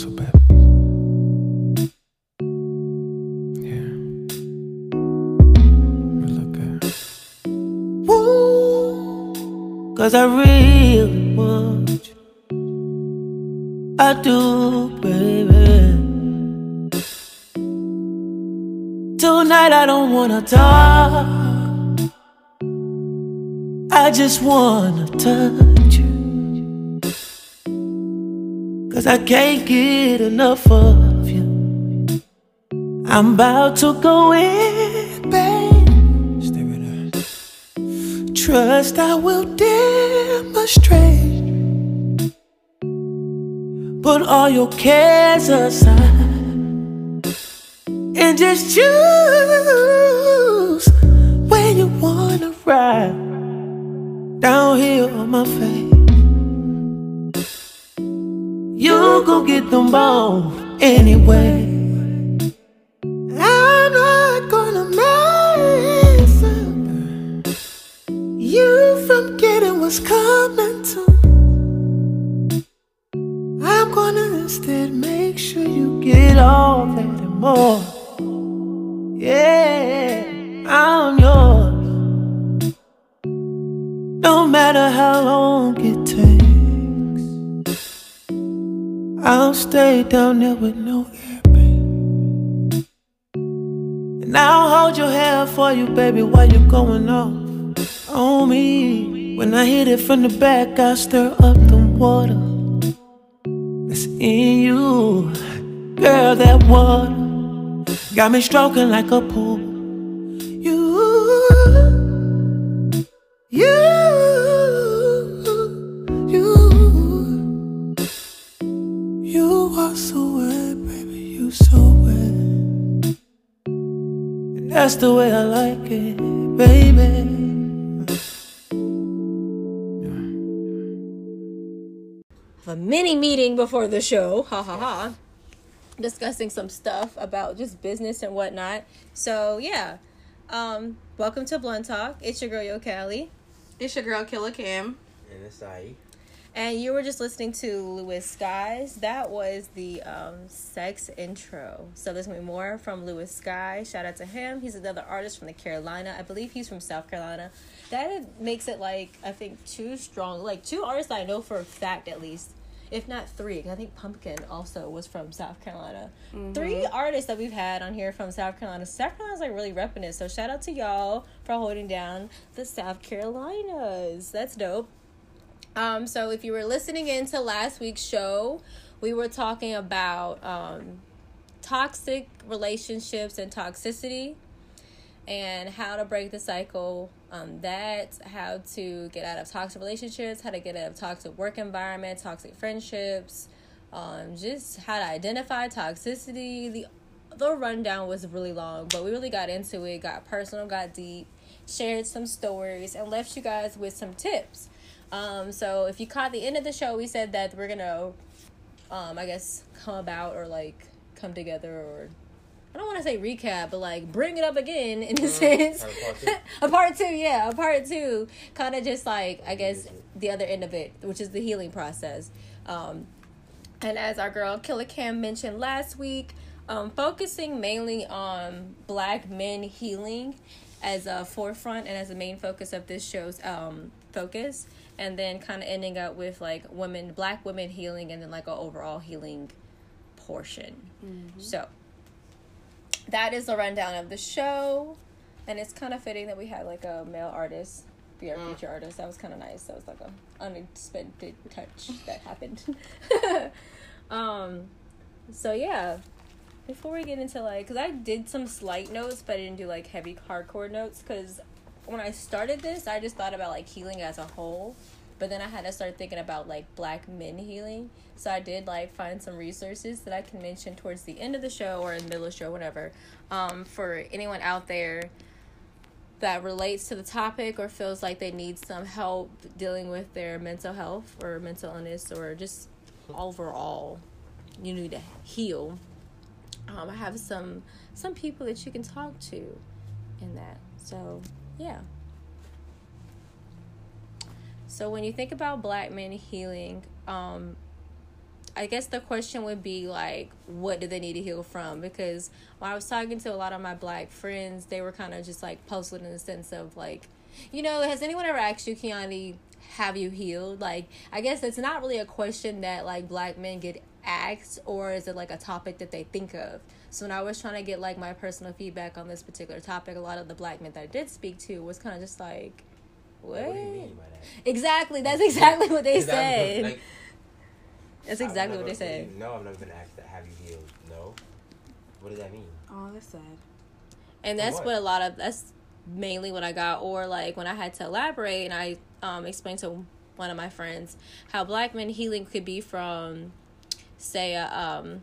closer, baby. Yeah. Look good. Woo, cause I really want you. I do, baby. Tonight I don't wanna talk. I just wanna touch you. Cause I can't get enough of you. I'm about to go in, babe. Stay right there. Trust I will demonstrate. Put all your cares aside and just choose where you wanna ride. Down here on my face. You go get them both anyway. I'm not gonna mess up you from getting what's coming to. I'm gonna instead make sure you get all that and more. Yeah, I'm yours. No matter how long it I'll stay down there with no air, babe. And I'll hold your hair for you, baby, while you're going off on me. When I hit it from the back, I stir up the water that's in you. Girl, that water got me stroking like a pool. You, you, that's the way I like it, baby. a mini meeting before the show. Ha ha ha. Discussing some stuff about just business and whatnot. So yeah. Um, welcome to Blunt Talk. It's your girl Yo Callie. It's your girl Killer Cam. And it's I. And you were just listening to Lewis Skies. That was the um, sex intro. So there's gonna be more from Lewis Sky. Shout out to him. He's another artist from the Carolina. I believe he's from South Carolina. That makes it like I think two strong, like two artists I know for a fact at least, if not three. I think Pumpkin also was from South Carolina. Three artists that we've had on here from South Carolina. South Carolina's like really repping it. So shout out to y'all for holding down the South Carolinas. That's dope. Um, so if you were listening into last week's show, we were talking about um, toxic relationships and toxicity and how to break the cycle. Um, that how to get out of toxic relationships, how to get out of toxic work environment, toxic friendships, um, just how to identify toxicity. The the rundown was really long, but we really got into it, got personal, got deep, shared some stories, and left you guys with some tips. Um, so if you caught the end of the show, we said that we're gonna, um, I guess, come about or like come together or I don't want to say recap, but like bring it up again in a sense. Part two. a part two, yeah, a part two, kind of just like I guess the other end of it, which is the healing process. Um, and as our girl Killer Cam mentioned last week, um, focusing mainly on black men healing as a forefront and as a main focus of this show's um, focus, and then kind of ending up with like women, black women healing, and then like an overall healing portion. So that is the rundown of the show, and it's kind of fitting that we had like a male artist be our feature artist. That was kind of nice. That was like a unexpected touch that happened. um, so yeah. Before we get into like, cause I did some slight notes, but I didn't do like heavy hardcore notes. Cause when I started this, I just thought about like healing as a whole, but then I had to start thinking about like black men healing. So I did like find some resources that I can mention towards the end of the show or in the middle of the show, whatever. Um, for anyone out there that relates to the topic or feels like they need some help dealing with their mental health or mental illness or just overall you need to heal um, i have some some people that you can talk to in that so yeah so when you think about black men healing um, I guess the question would be like, what do they need to heal from? Because when I was talking to a lot of my black friends, they were kind of just like puzzled in the sense of like, you know, has anyone ever asked you, Kiani, have you healed? Like, I guess it's not really a question that like black men get asked, or is it like a topic that they think of? So when I was trying to get like my personal feedback on this particular topic, a lot of the black men that I did speak to was kind of just like, what? What do you mean by that? Exactly. That's exactly what they said. like, That's I've exactly what they said. No, I've never been asked that. Have you healed? No. What does that mean? Oh, that's sad. And that's what? what a lot of that's mainly what I got. Or like when I had to elaborate and I um explained to one of my friends how black men healing could be from say a um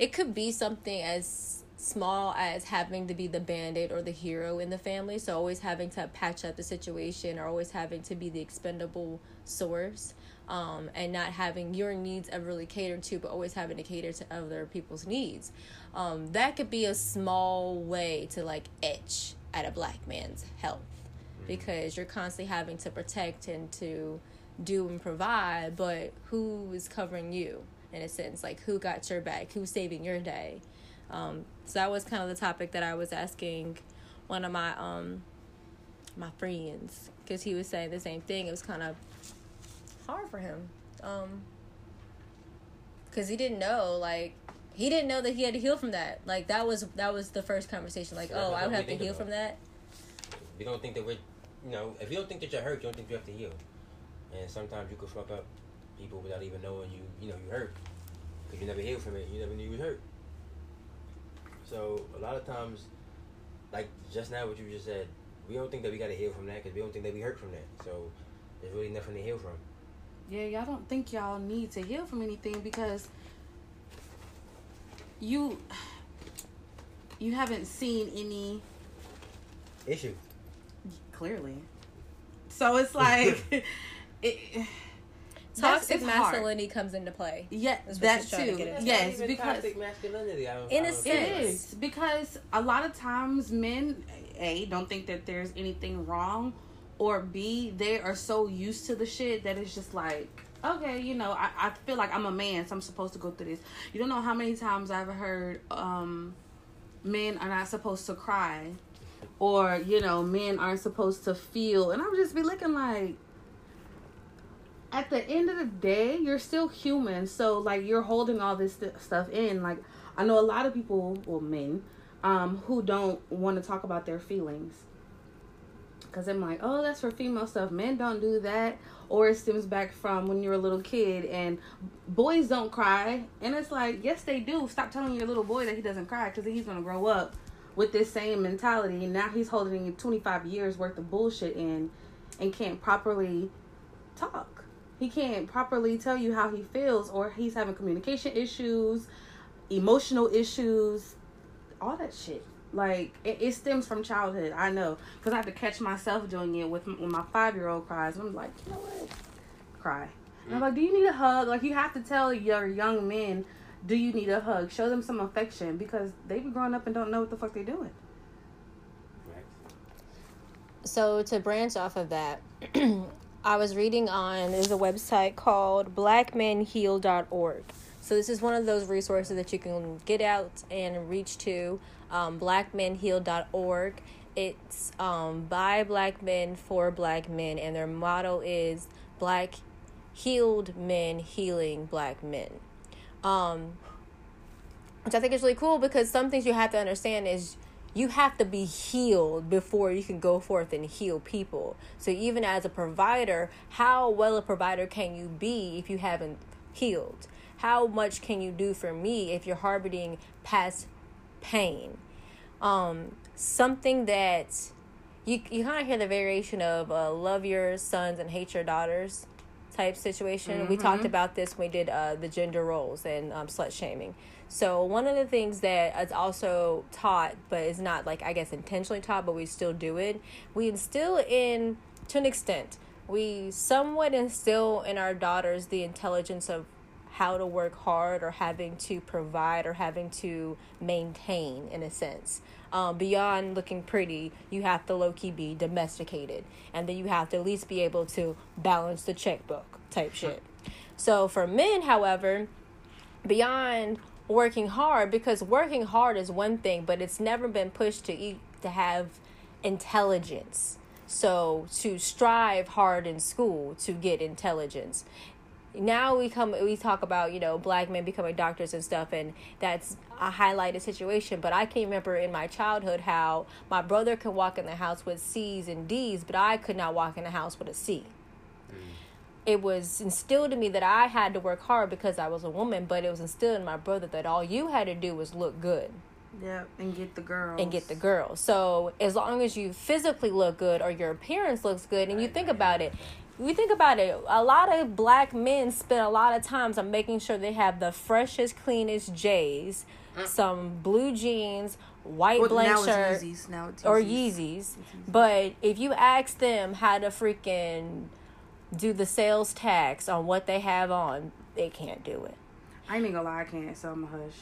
it could be something as small as having to be the band-aid or the hero in the family. So always having to patch up the situation or always having to be the expendable source um, and not having your needs ever really catered to but always having to cater to other people's needs. Um, that could be a small way to like etch at a black man's health because you're constantly having to protect and to do and provide but who is covering you in a sense like who got your back who's saving your day. Um, so that was kind of the topic that i was asking one of my um my friends because he was saying the same thing. It was kind of hard for him um because he didn't know like he didn't know that he had to heal from that. Like that was that was the first conversation like oh i would have to heal from that? We don't think that we're, you know, if you don't think that you're hurt, you don't think you have to heal. And sometimes you could fuck up people without even knowing you, you know, you hurt. Because you never healed from it. You never knew you hurt. So a lot of times, like just now what you just said, we don't think that we got to heal from that because we don't think that we hurt from that. So there's really nothing to heal from. Yeah, y'all don't think y'all need to heal from anything because you you haven't seen any Issue. clearly. So it's like it, toxic it's hard. masculinity comes into play Yeah, That's what that she's trying to too. get into. Yes, It's because toxic masculinity. I don't, In I a don't sense. It is because a lot of times men a don't think that there's anything wrong, or b they are so used to the shit that it's just like okay, you know, I, I feel like I'm a man, so I'm supposed to go through this. You don't know how many times I've heard um, men are not supposed to cry, or you know, men aren't supposed to feel, and I would just be looking like. At the end of the day, you're still human, so like you're holding all this st- stuff in. Like I know a lot of people, well, men, um, who don't want to talk about their feelings. Cause I'm like, oh, that's for female stuff. Men don't do that, or it stems back from when you're a little kid and boys don't cry. And it's like, yes, they do. Stop telling your little boy that he doesn't cry, cause he's gonna grow up with this same mentality. And now he's holding 25 years worth of bullshit in, and can't properly talk. He can't properly tell you how he feels, or he's having communication issues, emotional issues, all that shit. Like it, it stems from childhood. I know because I have to catch myself doing it with when my five year old cries. I'm like, you know what? Cry. And I'm like, do you need a hug? Like you have to tell your young men, do you need a hug? Show them some affection because they be growing up and don't know what the fuck they're doing. So to branch off of that, I was reading on there's a website called blackmenheal.org. So this is one of those resources that you can get out and reach to. Um, blackmenheal.org. It's um, by black men for black men, and their motto is "Black healed men healing black men." Um, which I think is really cool because some things you have to understand is you have to be healed before you can go forth and heal people. So even as a provider, how well a provider can you be if you haven't healed? How much can you do for me if you're harboring past pain? Um, something that you you kind of hear the variation of uh, love your sons and hate your daughters type situation. We talked about this when we did uh, the gender roles and um, slut shaming. So one of the things that is also taught, but is not like I guess intentionally taught, but we still do it. We instill in to an extent. We somewhat instill in our daughters the intelligence of how to work hard or having to provide or having to maintain in a sense. Um, beyond looking pretty, you have to low key be domesticated, and then you have to at least be able to balance the checkbook type shit. So for men, however, beyond working hard, because working hard is one thing, but it's never been pushed to eat to have intelligence. So to strive hard in school to get intelligence. Now we come we talk about, you know, black men becoming doctors and stuff and that's a highlighted situation. But I can remember in my childhood how my brother could walk in the house with C's and D's, but I could not walk in the house with a C it was instilled in me that I had to work hard because I was a woman, but it was instilled in my brother that all you had to do was look good Yeah, and get the girls. and get the girl. So as long as you physically look good or your appearance looks good, and you think about it, we think about it. A lot of black men spend a lot of times on making sure they have the freshest, cleanest J's, mm. some blue jeans, white Well, blank now shirt, it's Yeezys. Now it's or Yeezys. Yeezys. But if you ask them how to freaking do the sales tax on what they have on, they can't do it. I ain't even gonna lie, I can't, so I'm a hush.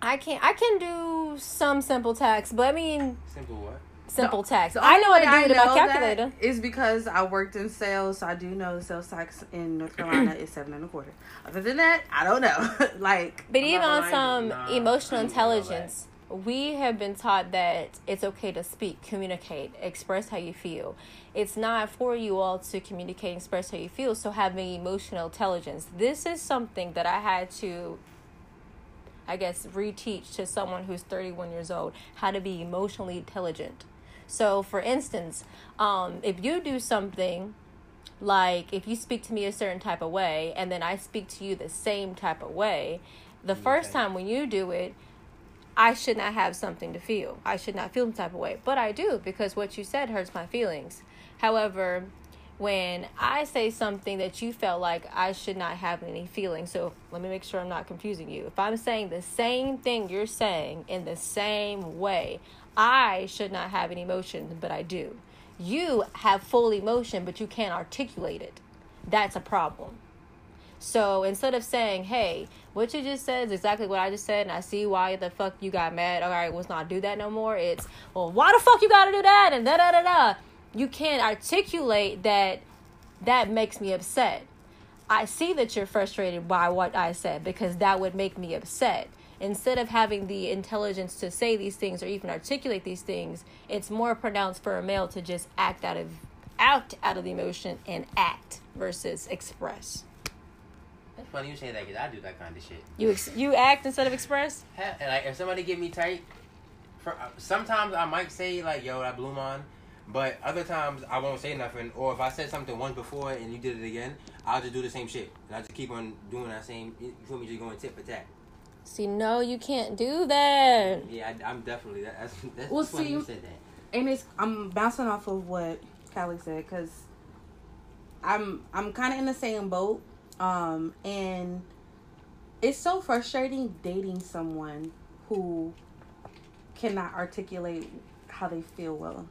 I can't. I can do some simple tax, but I mean Simple what? simple tax. The I know how way to do it in my calculator. Is because I worked in sales, so I do know the sales tax in North Carolina is seven and a quarter. Other than that, I don't know. like, But I'm even on some nah, emotional I ain't gonna lie. intelligence, we have been taught that it's okay to speak, communicate, express how you feel. It's not for you all to communicate and express how you feel, so having emotional intelligence. This is something that I had to I guess reteach to someone who's 31 years old how to be emotionally intelligent. So, for instance, um, if you do something like if you speak to me a certain type of way and then I speak to you the same type of way, the first Okay. time when you do it, I should not have something to feel. I should not feel some type of way. But I do because what you said hurts my feelings. However, when I say something that you felt like I should not have any feelings, so let me make sure I'm not confusing you. If I'm saying the same thing you're saying in the same way, I should not have any emotions, but I do. You have full emotion, but you can't articulate it. That's a problem. So instead of saying, "Hey, what you just said is exactly what I just said," and I see why the fuck you got mad. All right, let's not do that no more. It's well, why the fuck you got to do that and da da da da. You can't articulate that. That makes me upset. I see that you're frustrated by what I said because that would make me upset. Instead of having the intelligence to say these things or even articulate these things, it's more pronounced for a male to just act out of out out of the emotion and act versus express. That's funny you say that because I do that kind of shit. You ex- you act instead of express. Ha- and, Like if somebody get me tight, for uh, sometimes I might say like, "Yo, that blew mine," but other times I won't say nothing. Or if I said something once before and you did it again, I'll just do the same shit and I just keep on doing that same. You feel me? Just going tit for tat. See, no, you can't do that. Yeah, I, I'm definitely that, that's that's Well, funny see, you said that. and it's I'm bouncing off of what Callie said because I'm I'm kind of in the same boat, um, and it's so frustrating dating someone who cannot articulate how they feel well.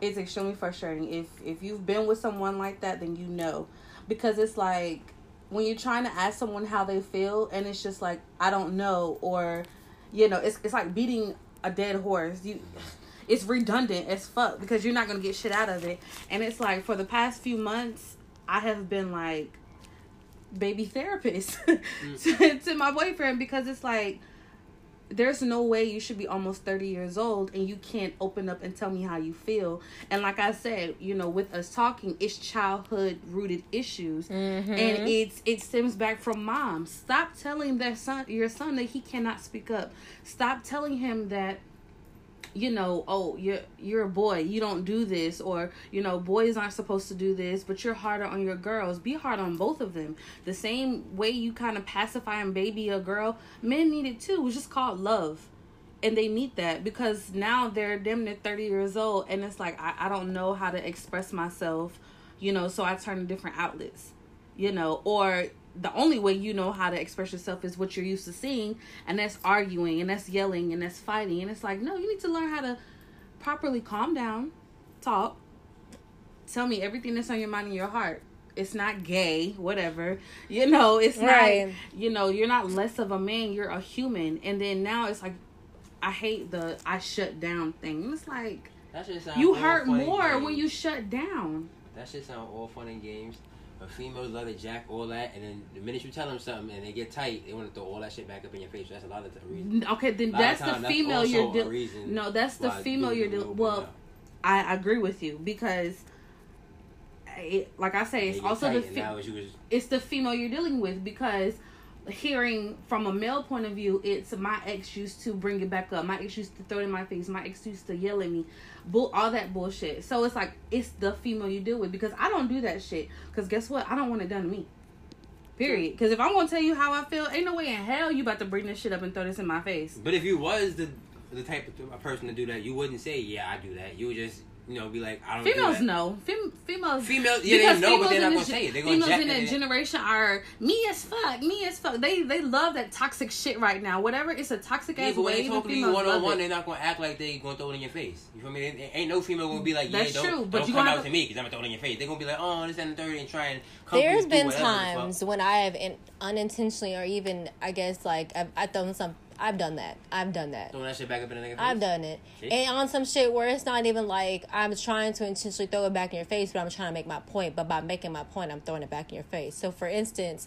It's extremely frustrating. If if you've been with someone like that, then you know, because it's like when you're trying to ask someone how they feel, and it's just like I don't know, or you know, it's it's like beating a dead horse. You it's redundant as fuck because you're not gonna get shit out of it. And it's like for the past few months, I have been like baby therapist mm. to, to my boyfriend because it's like there's no way you should be almost 30 years old and you can't open up and tell me how you feel. And like I said, you know, with us talking, it's childhood rooted issues mm-hmm. and it's it stems back from mom. Stop telling their son your son that he cannot speak up. Stop telling him that you know, oh, you're you're a boy, you don't do this, or you know, boys aren't supposed to do this, but you're harder on your girls. Be hard on both of them. The same way you kind of pacify and baby a girl, men need it too. It's just called love, and they need that because now they're damn near thirty years old, and it's like I, I don't know how to express myself, you know, so I turn to different outlets, you know, or the only way you know how to express yourself is what you're used to seeing, and that's arguing and that's yelling and that's fighting. And it's like, no, you need to learn how to properly calm down, talk, tell me everything that's on your mind and your heart. It's not gay, whatever. You know, it's Right. not, you know, you're not less of a man, you're a human. And then now it's like, I hate the I shut down thing. It's like, That shit sound you hurt fun and more when you shut down. That shit sound all fun and games. But females love to jack all that, and then the minute you tell them something and they get tight, they want to throw all that shit back up in your face. So that's a lot of the reason. Okay, then that's the time, that's female also you're dealing. No, that's the female you're dealing. Well. I agree with you because, it, like I say, it's also the fe- now it's you was it's the female you're dealing with because hearing from a male point of view it's my ex used to bring it back up my ex used to throw it in my face my ex used to yell at me bull all that bullshit. So it's like it's the female you deal with because i don't do that shit. Because guess what? I don't want it done to me. Period. Because if i'm gonna tell you how i feel ain't no way in hell you about to bring this shit up and throw this in my face. But if you was the the type of a person to do that, you wouldn't say, "Yeah, I do that." You would just, you know, be like, "I don't." do Females that. know. Fem- females. Females- yeah, they know, but they're not gonna this say it. They're gonna females jack in that generation are me as fuck, me as fuck. They they love that toxic shit right now. Whatever, it's a toxic Yeah, ass but when way. they talk to you one on one, they're not gonna act like they gonna throw it in your face. You feel me? They, they- ain't no female gonna be like, "Yeah, That's don't, true, but don't you come out have to to- me because I'm gonna throw it in your face." They're gonna be like, "Oh, this and the third and try and come There's through been whatever the times when I have in, unintentionally or even I guess like I've, I've done some. I've done that. I've done that. throwing that shit back up in the nigga face. I've done it. See? And on some shit where it's not even like I'm trying to intentionally throw it back in your face, but I'm trying to make my point. But by making my point, I'm throwing it back in your face. So, for instance,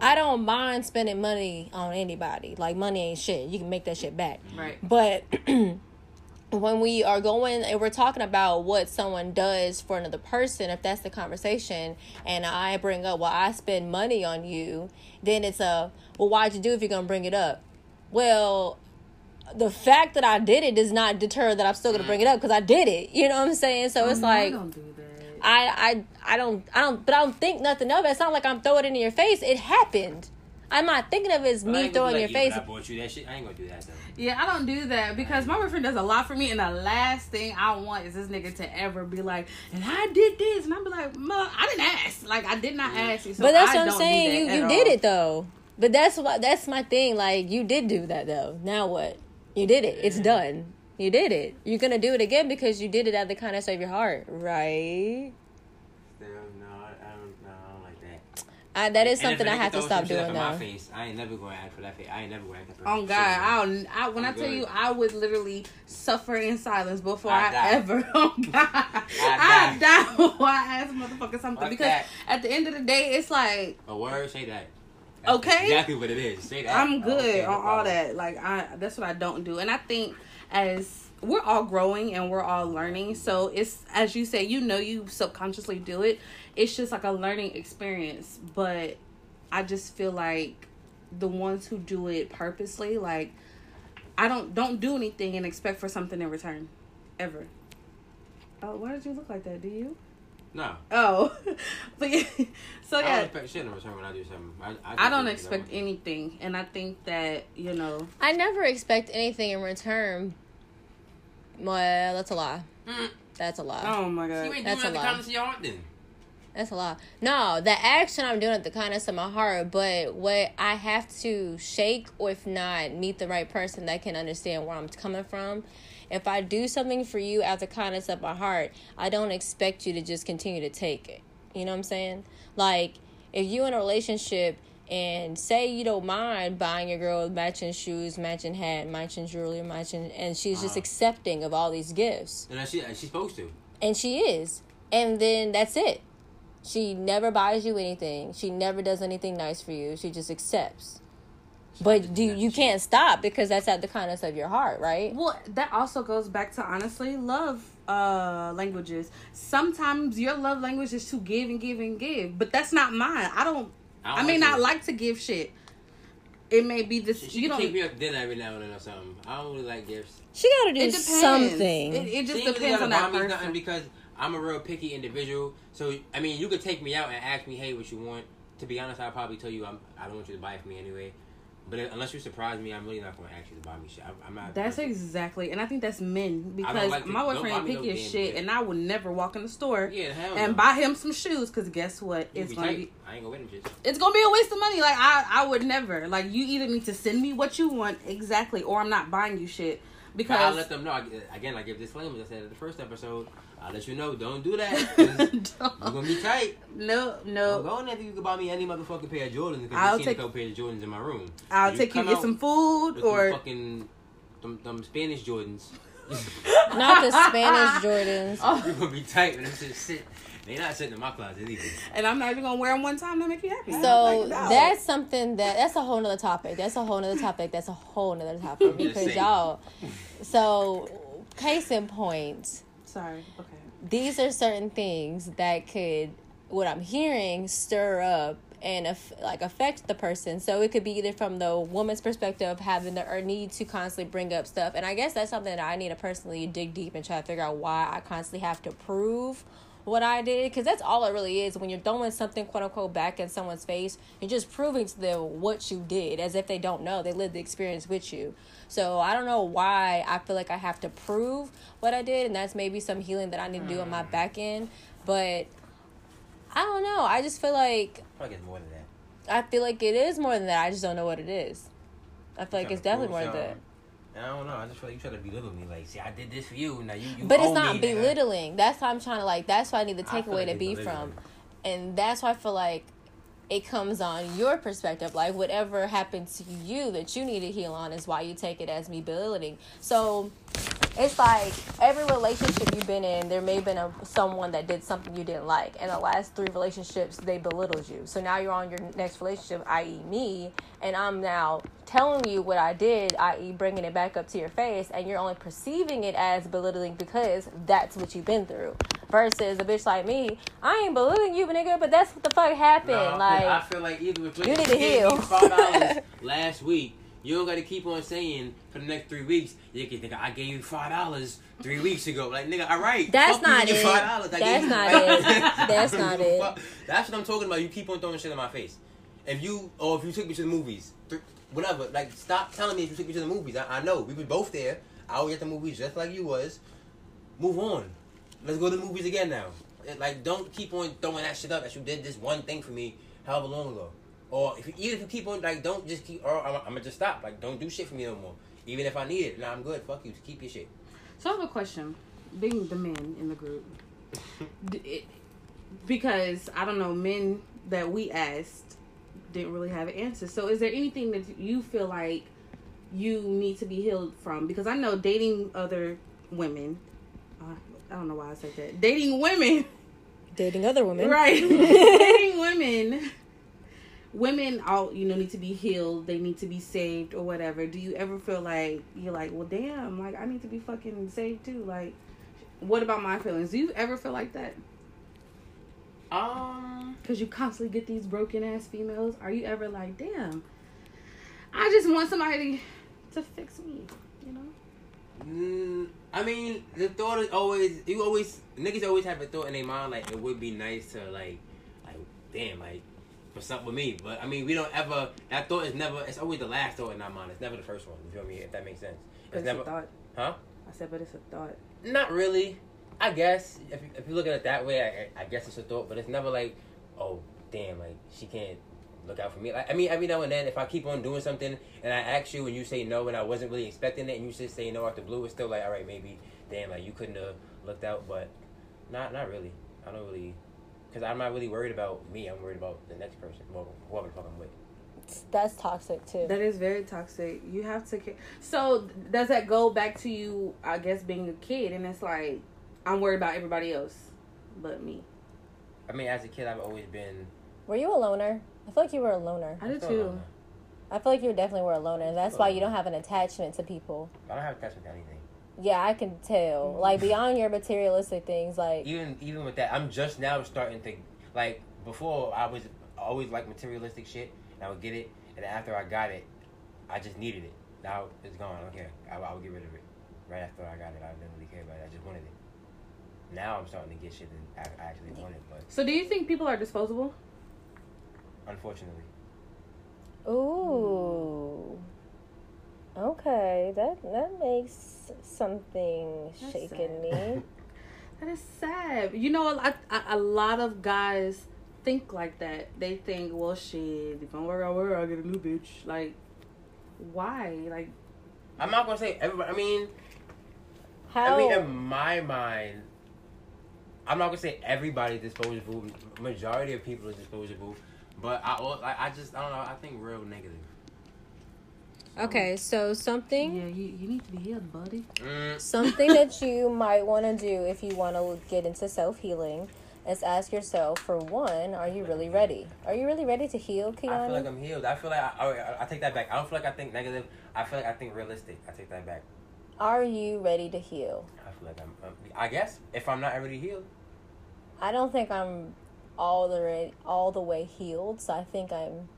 I don't mind spending money on anybody. Like, money ain't shit. You can make that shit back. Mm-hmm. Right. But when we are going and we're talking about what someone does for another person, if that's the conversation, and I bring up, well, I spend money on you, then it's a, well, why'd you do it if you're going to bring it up? Well, the fact that I did it does not deter that I'm still going to bring it up because I did it. You know what I'm saying? So it's No, I like, don't do that. I, I, I don't, I don't, but I don't think nothing of it. It's not like I'm throwing it in your face. It happened. I'm not thinking of it as But me throwing be in your like, face. "Yeah, I bought you that shit. I ain't gonna do that though. Yeah, I don't do that because my boyfriend does a lot for me, and the last thing I want is this nigga to ever be like, "And I did this," and I'm be like, "Mom, I didn't ask. Like, I did not mm. ask you." So but that's I what I'm saying. that You you all. did it though. But that's what that's my thing. Like you did do that though. Now what? You did it. It's done. You did it. You're gonna do it again because you did it out of the kindness of your heart, right? No, no, I I don't, no, I don't like that. I, that is something I have to stop some shit up doing in my face, I ain't never gonna ask for that face. I ain't never gonna ask for Oh. God, I'll, I when i I'm tell good. you, I would literally suffer in silence before I I, ever. Oh God, I, die. die before I ask motherfucker something Fuck because that. at the end of the day, it's like A word, say that. That's Okay. Exactly what it is. Say that. I'm good on all that. Like I, that's what I don't do, and I think as we're all growing and we're all learning, so it's as you say, you know, you subconsciously do it. It's just like a learning experience, but I just feel like the ones who do it purposely, like I don't don't do anything and expect for something in return, ever. Oh, why did you look like that? Do you? No. Oh, but yeah. So I don't yeah, expect shit in return when I do something. I, I, I just don't do it 'cause I expect anything, and I think that you know. I never expect anything in return. Well, that's a lie. Mm. That's a lie. Oh my You god. ain't doing That's it a at the lie. kindness of your heart then. That's a lot. No, the action I'm doing at the kindness of my heart, but what I have to shake or if not meet the right person that can understand where I'm coming from. If I do something for you out of the kindness of my heart, I don't expect you to just continue to take it. You know what I'm saying? Like if you in a relationship and say you don't mind buying your girl matching shoes, matching hat, matching jewelry, matching, and she's just Uh-huh. accepting of all these gifts And she, she's supposed to. and she is and then that's it she never buys you anything she never does anything nice for you she just accepts but do you can't stop because that's at the kindness of your heart right Well, that also goes back to honestly love uh languages. Sometimes your love language is to give and give and give, but that's not mine. I don't. I I, don't may like not to- like to give shit. It may be this. She you can don't. me out to dinner every now and then or something. I don't really like gifts. she gotta do It something It, it just she ain't really depends gotta on that me person. nothing because I'm a real picky individual. So I mean, you could take me out and ask me, "Hey, what you want?" To be honest, I'll probably tell you I'm, I don't want you to buy it for me anyway. But unless you surprise me, I'm really not going to ask you to buy me shit. I'm, I'm not. That's exactly, and I think that's men because like my boyfriend buy ain't no picky as shit, and I would never walk in the store Yeah, and no. buy him some shoes because guess what? You It's gonna tight. be I ain't gonna win shits. it's gonna be a waste of money. Like I, I would never. Like you either need to send me what you want exactly, or I'm not buying you shit. But I'll let them know. I, again, I give disclaimers. I said in the first episode. I'll let you know. Don't do that. 'cause You're gonna be tight. no, Don't no. go in there if you can buy me any motherfucking pair of Jordans because I'll you seen take- a couple pairs of Jordans in my room. I'll take you get some food with or them fucking them, them Spanish Jordans. not the spanish jordans Oh. You're gonna be tight when them shit sit They not sitting in my closet either. And I'm not even gonna wear them one time to make you happy. So Like, no. that's something that that's a whole nother topic. That's a whole nother topic. That's a whole nother topic just because y'all. So, case in point, sorry. Okay. These are certain things that could, what I'm hearing, stir up and aff- like affect the person. So it could be either from the woman's perspective, having the or need to constantly bring up stuff, and I guess that's something that I need to personally dig deep and try to figure out why I constantly have to prove what I did because that's all it really is. When you're throwing something quote unquote back in someone's face, you're just proving to them what you did, as if they don't know. They lived the experience with you. So I don't know why I feel like I have to prove what I did, and that's maybe some healing that I need to do on my back end. But I don't know. I just feel like Probably more than that. I feel like it is more than that. I just don't know what it is. I feel like it's definitely more than that. I don't know. I just feel like you try to belittle me. Like, see, I did this for you. Now you, you But it's not belittling. That's why I'm trying to like. That's why I need the takeaway like to be from, and that's why I feel like it comes on your perspective. Like whatever happened to you that you need to heal on is why you take it as me belittling. So it's like every relationship you've been in, there may have been a, someone that did something you didn't like. And the last three relationships, they belittled you. So now you're on your next relationship, i.e., me, and I'm now telling you what I did, i.e., bringing it back up to your face, and you're only perceiving it as belittling because that's what you've been through. Versus a bitch like me, I ain't belittling you, nigga, but that's what the fuck happened. 'cause like, I feel like either if You need to heal. five dollars last week, you don't got to keep on saying for the next three weeks. You can think I gave you five dollars three weeks ago. Like nigga, all right. That's not it. $5 That's not it. That's not it. That's what I'm talking about. You keep on throwing shit in my face. If you or if you took me to the movies, th- whatever. Like stop telling me if you took me to the movies. I, I know we were both there. I was at the movies just like you was. Move on. Let's go to the movies again now. It- Like don't keep on throwing that shit up that you did this one thing for me however long ago. Or if you, even if you keep on like don't just keep or I'm, I'm gonna just stop. Like don't do shit for me no more. Even if I need it, nah, I'm good. Fuck you. Just keep your shit. So I have a question. Being the men in the group, D- it, because I don't know, men that we asked didn't really have an answer. So is there anything that you feel like you need to be healed from? Because I know dating other women. Uh, I don't know why I said that. Dating women, dating other women. right? dating women. Women all you know need to be healed. They need to be saved or whatever. Do you ever feel like you're like, well, damn, like I need to be fucking saved too? Like, what about my feelings? Do you ever feel like that? Um. Because you constantly get these broken ass females. Are you ever like, damn, I just want somebody to fix me? You know? Mm, I mean, the thought is always you always niggas always have a thought in their mind like it would be nice to like like damn like for something with me. But I mean, we don't ever that thought is never. It's always the last thought in our mind. It's never the first one. You feel me? If that makes sense. But It's it's never. a thought. Huh? I said, but it's a thought. Not really. I guess if you, if you look at it that way, I, I guess it's a thought. But it's never like, oh damn, like she can't look out for me. Like I mean, every now and then, if I keep on doing something and I ask you and you say no and I wasn't really expecting it and you just say no out the blue, it's still like, all right, maybe, damn, like you couldn't have looked out, but not not really. I don't really, because I'm not really worried about me. I'm worried about the next person, well, whoever the fuck I'm with. That's toxic too. That is very toxic. You have to. ca- So does that go back to you? I guess being a kid, and it's like I'm worried about everybody else, but me. I mean, as a kid, I've always been. Were you a loner? I feel like you were a loner. I do still too. I feel like you definitely were a loner, and that's why you don't have an attachment to people. I don't have attachment to anything. Yeah, I can tell. Mm-hmm. Like beyond your materialistic things, like even even with that, I'm just now starting to like. Before I was always like materialistic shit, and I would get it, and after I got it, I just needed it. Now it's gone. I don't care. I, I would get rid of it right after I got it. I didn't really care about it. I just wanted it. Now I'm starting to get shit that I I actually wanted, but So do you think people are disposable? unfortunately, ooh. Okay, that that makes something That's shake sad. me. That is sad. You know, a, a, a lot of guys think like that. They think, well, shit, if I'm work out where I'll get a new bitch. Like, why? Like, I'm not gonna say everybody. I mean, How? I mean, in my mind, I'm not gonna say everybody's disposable. Majority of people are disposable, but I, al- I, I just, I don't know. I think real negative. okay, so something yeah, you, you need to be healed, buddy. Mm, something that you might want to do if you want to get into self healing. is ask yourself for one, are you really ready? Are you really ready to heal, I feel like I'm healed. I feel like I, I, I take that back. I don't feel like I think negative. I feel like I think realistic. I take that back. are you ready to heal? I feel like I'm. I'm I guess if I'm not already healed, I don't think I'm all the way, all the way healed. So I think I'm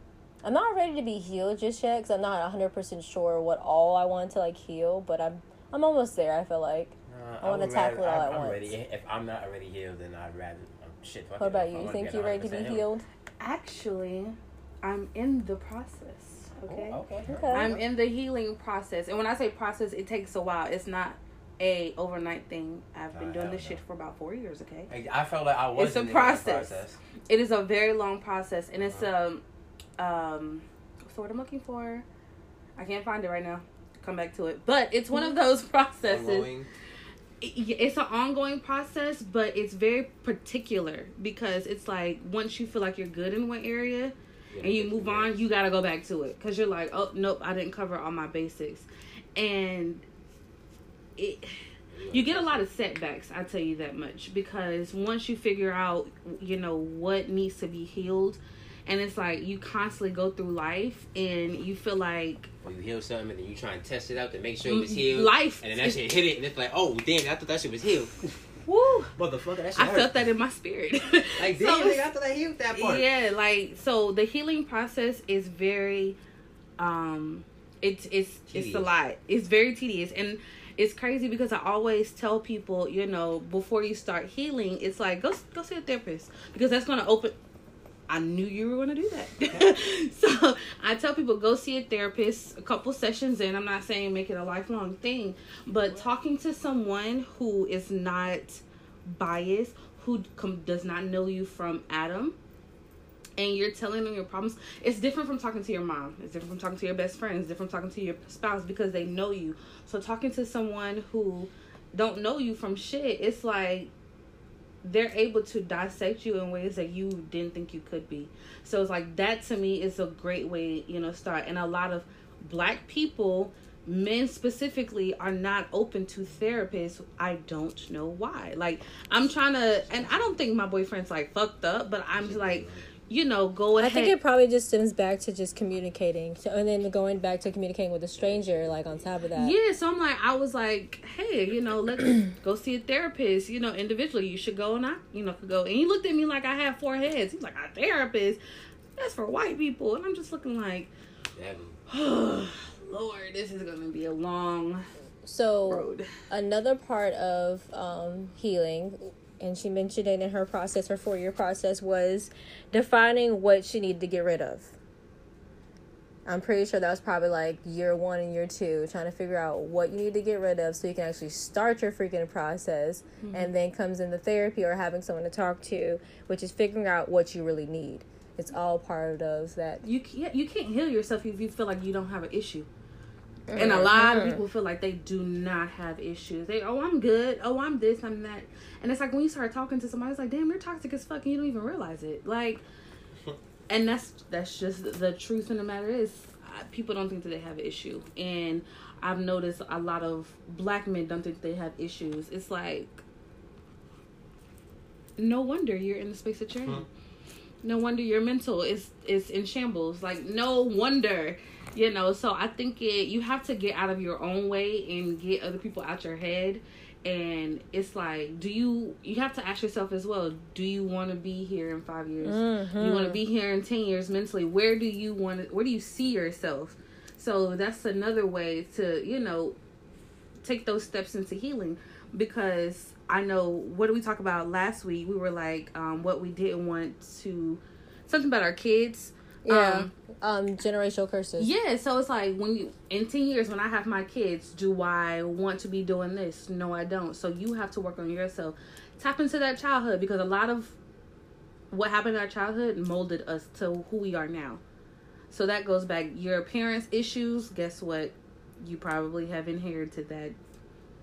I'm not ready to be healed just yet because I'm not 100% sure what all I want to like heal, but I'm I'm almost there. I feel like. uh, I wanna would tackle it all rather- at I'm once. Ready. If I'm not already healed, then I'd rather. Um, shit. fuck What about I you? You think you're ready to be healed? Actually, I'm in the process. Okay. Oh, okay. Okay. I'm in the healing process, and when I say process, it takes a while. It's not a overnight thing. I've been Nah, doing this no. shit for about four years. Okay. I felt like I was. It's a process. process. It is a very long process, and it's um, um, what's the word I'm looking for? I can't find it right now. Come back to it, but it's one of those processes. Ongoing. it's an ongoing process, but it's very particular because it's like once you feel like you're good in one area Yeah, and you but- move on, you gotta go back to it because you're like, oh nope, I didn't cover all my basics, and it you get a lot of setbacks. I tell you that much because once you figure out, you know what needs to be healed, and it's like you constantly go through life and you feel like Or you heal something and then you try and test it out to make sure it was Mm, healed. life And then that shit hit it and it's like, oh damn, I thought that shit was healed. woo. Motherfucker, that shit I hurt. felt that in my spirit. Like So damn, it's- nigga, I thought I healed that part. Yeah, like so the healing process is very um it's it's it's a lot. It's very tedious and it's crazy because I always tell people, you know, before you start healing, it's like go go see a therapist because that's going to open I knew you were going to do that. so, I tell people go see a therapist a couple sessions in. I'm not saying make it a lifelong thing, but talking to someone who is not biased, who com- does not know you from Adam, and you're telling them your problems, it's different from talking to your mom. It's different from talking to your best friend. It's different from talking to your spouse because they know you. So talking to someone who don't know you from shit, it's like they're able to dissect you in ways that you didn't think you could be. So it's like that to me is a great way, you know, start. And a lot of black people, men specifically, are not open to therapists. I don't know why. Like I'm trying to, and I don't think my boyfriend's like fucked up, but I'm like, you know, go ahead. I think it probably just stems back to just communicating, so, and then going back to communicating with a stranger. Like on top of that, Yeah, so I'm like, I was like, hey, you know, let's go see a therapist. You know, individually, you should go and I, you know, could go. And he looked at me like I had four heads. He's like, a therapist? That's for white people. And I'm just looking like, Exactly. Lord, this is gonna be a long So road. another part of um, healing, and she mentioned it in her process, her four year process, was defining what she needed to get rid of. I'm pretty sure that was probably like year one and year two, trying to figure out what you need to get rid of so you can actually start your freaking process. Mm-hmm. And then comes in the therapy or having someone to talk to, which is figuring out what you really need. It's all part of that. You can't you can't heal yourself if you feel like you don't have an issue. And a mm-hmm. lot of people feel like they do not have issues. They, oh, I'm good. Oh, I'm this, I'm that. And it's like when you start talking to somebody, it's like, damn, you're toxic as fuck, and you don't even realize it. Like, and that's that's just the truth in the matter is, uh, people don't think that they have an issue, and I've noticed a lot of black men don't think they have issues. It's like, no wonder you're in the space that you're in. No wonder your mental is is in shambles. Like no wonder, you know. So I think it you have to get out of your own way and get other people out your head. And it's like, do you you have to ask yourself as well? Do you want to be here in five years? Do you want to be here in ten years mentally? Where do you want? to Where do you see yourself? So that's another way to you know take those steps into healing because I know what did we talk about last week? We were like um, what we didn't want to something about our kids. Yeah. Um, Um, generational curses. yeah, so it's like when you in ten years when I have my kids, do I want to be doing this? No, I don't. So you have to work on yourself. Tap into that childhood because a lot of what happened in our childhood molded us to who we are now. So that goes back your parents' issues. Guess what? You probably have inherited that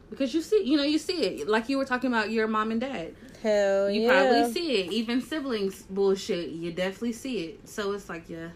because you see, you know, you see it. Like you were talking about your mom and dad. Hell You yeah. probably see it. Even siblings bullshit. You definitely see it. So it's like, yeah,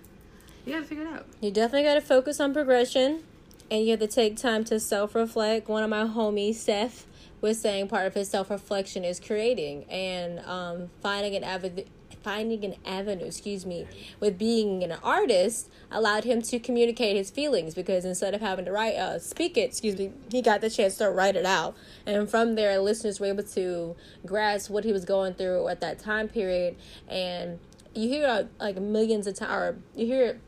you gotta figure it out. You definitely got to focus on progression, and you have to take time to self reflect. One of my homies, Seth, was saying part of his self reflection is creating and um, finding an avenue. Finding an avenue, excuse me, with being an artist allowed him to communicate his feelings because instead of having to write, uh, speak it, excuse me, he got the chance to write it out, and from there, listeners were able to grasp what he was going through at that time period. And you hear uh, like millions of times, or you hear,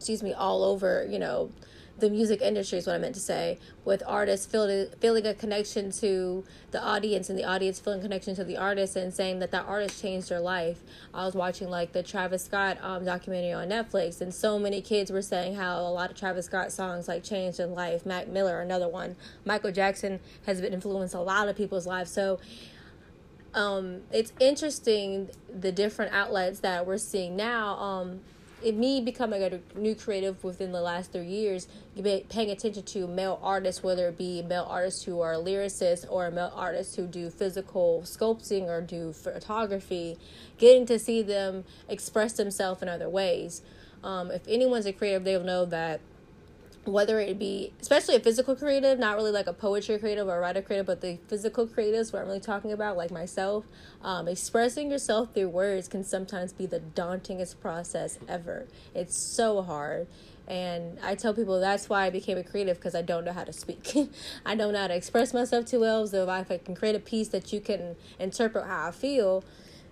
excuse me, all over, you know, the music industry is what I meant to say, with artists feeling feeling a connection to the audience and the audience feeling connection to the artist and saying that that artist changed their life. I was watching like the Travis Scott um, documentary on Netflix, and so many kids were saying how a lot of Travis Scott songs like changed their life. Mac Miller, another one. Michael Jackson has been influenced a lot of people's lives. So um, it's interesting the different outlets that we're seeing now. Um, me becoming a new creative within the last three years, paying attention to male artists, whether it be male artists who are lyricists or male artists who do physical sculpting or do photography, getting to see them express themselves in other ways. Um, if anyone's a creative, they'll know that whether it be especially a physical creative not really like a poetry creative or a writer creative but the physical creatives what i'm really talking about like myself um, expressing yourself through words can sometimes be the dauntingest process ever. It's so hard. And i tell people that's why i became a creative because i don't know how to speak. I don't know how to express myself too well. So if i can create a piece that you can interpret how i feel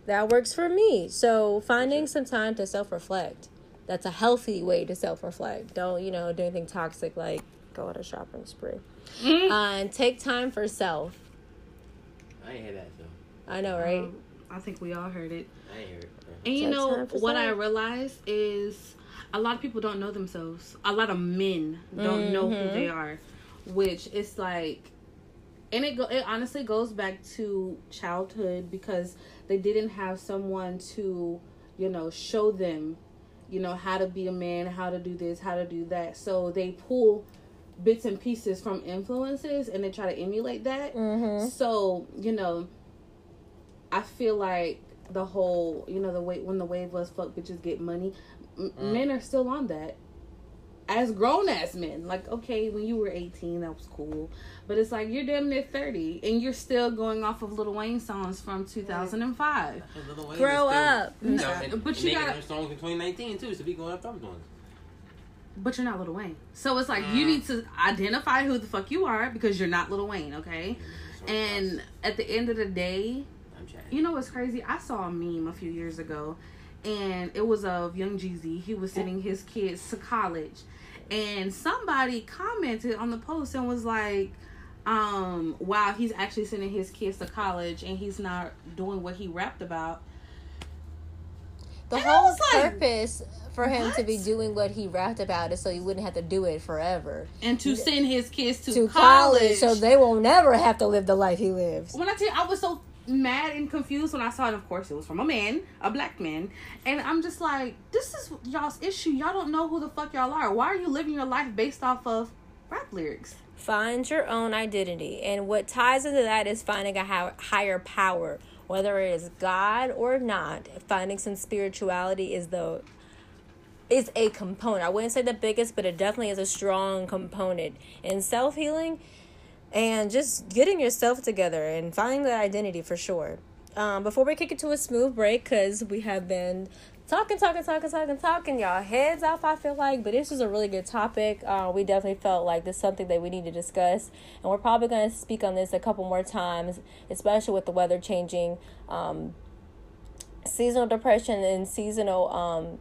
that works for me. So finding some time to self-reflect that's a healthy way to self reflect. Don't, you know, do anything toxic like go on a shopping spree. Mm-hmm. Uh, and take time for self. I hear that though. I know, right? Um, I think we all heard it. I ain't heard it. And you Take know time for what I realized is a lot of people don't know themselves. A lot of men don't know who Mhm. they are, which is like, and it go it honestly goes back to childhood because they didn't have someone to, you know, show them, you know, how to be a man, how to do this, how to do that. So they pull bits and pieces from influences and they try to emulate that. Mm-hmm. So, you know, I feel like the whole, you know, the way when the wave was fuck bitches get money, m- Mm. men are still on that. As grown ass men, like okay, when you were eighteen, that was cool, but it's like you're damn near thirty, and you're still going off of Lil Wayne songs from two thousand and five. Wayne Grow still- up. You know, and, But and you them songs in 2019 too, so be going up them ones. But you're not Lil Wayne, so it's like you Mm. need to identify who the fuck you are because you're not Lil Wayne, okay? So And at the end of the day, You know what's crazy? I saw a meme a few years ago, and it was of Young Jeezy. He was sending his kids to college, and somebody commented on the post and was like, um, "Wow, he's actually sending his kids to college, and he's not doing what he rapped about." The And whole like, purpose for him to be doing what he rapped about is so he wouldn't have to do it forever And to send his kids to, to college, college, so they won't never have to live the life he lives. when I tell you, I was so mad and confused when I saw it. Of course, it was from a man, a black man, and I'm just like, this is y'all's issue. Y'all don't know who the fuck y'all are. Why are you living your life based off of rap lyrics? Find your own identity, and what ties into that is finding a hi- higher power, whether it is God or not. Finding some spirituality is the is a component. I wouldn't say the biggest, but it definitely is a strong component in self healing and just getting yourself together and finding that identity for sure. Um, before we kick it to a smooth break, because we have been talking, talking, talking, talking, talking, y'all heads off. I feel like, but this is a really good topic. Uh, we definitely felt like this is something that we need to discuss, and we're probably going to speak on this a couple more times, especially with the weather changing. Um, seasonal depression and seasonal um,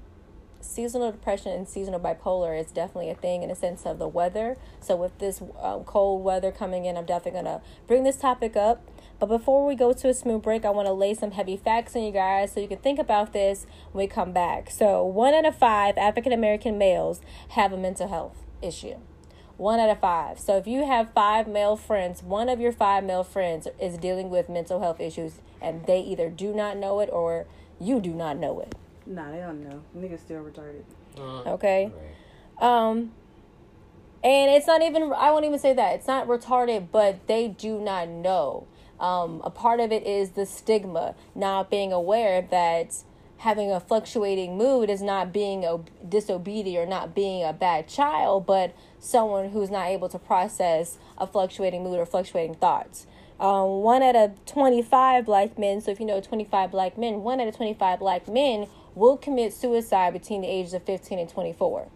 seasonal depression and seasonal bipolar is definitely a thing in the sense of the weather. So with this um, cold weather coming in, I'm definitely gonna bring this topic up. But before we go to a smooth break, I want to lay some heavy facts on you guys so you can think about this when we come back. So one out of five African American males have a mental health issue. One out of five. So if you have five male friends, one of your five male friends is dealing with mental health issues, and they either do not know it or you do not know it. Nah, they don't know. Niggas still retarded. Uh, Okay. right. Um, and it's not even, I won't even say that. It's not retarded, but they do not know. Um, a part of it is the stigma, not being aware that having a fluctuating mood is not being ob- disobedient or not being a bad child, but someone who's not able to process a fluctuating mood or fluctuating thoughts. Um, one out of 25 black men, so if you know 25 black men, one out of 25 black men will commit suicide between the ages of 15 and 24.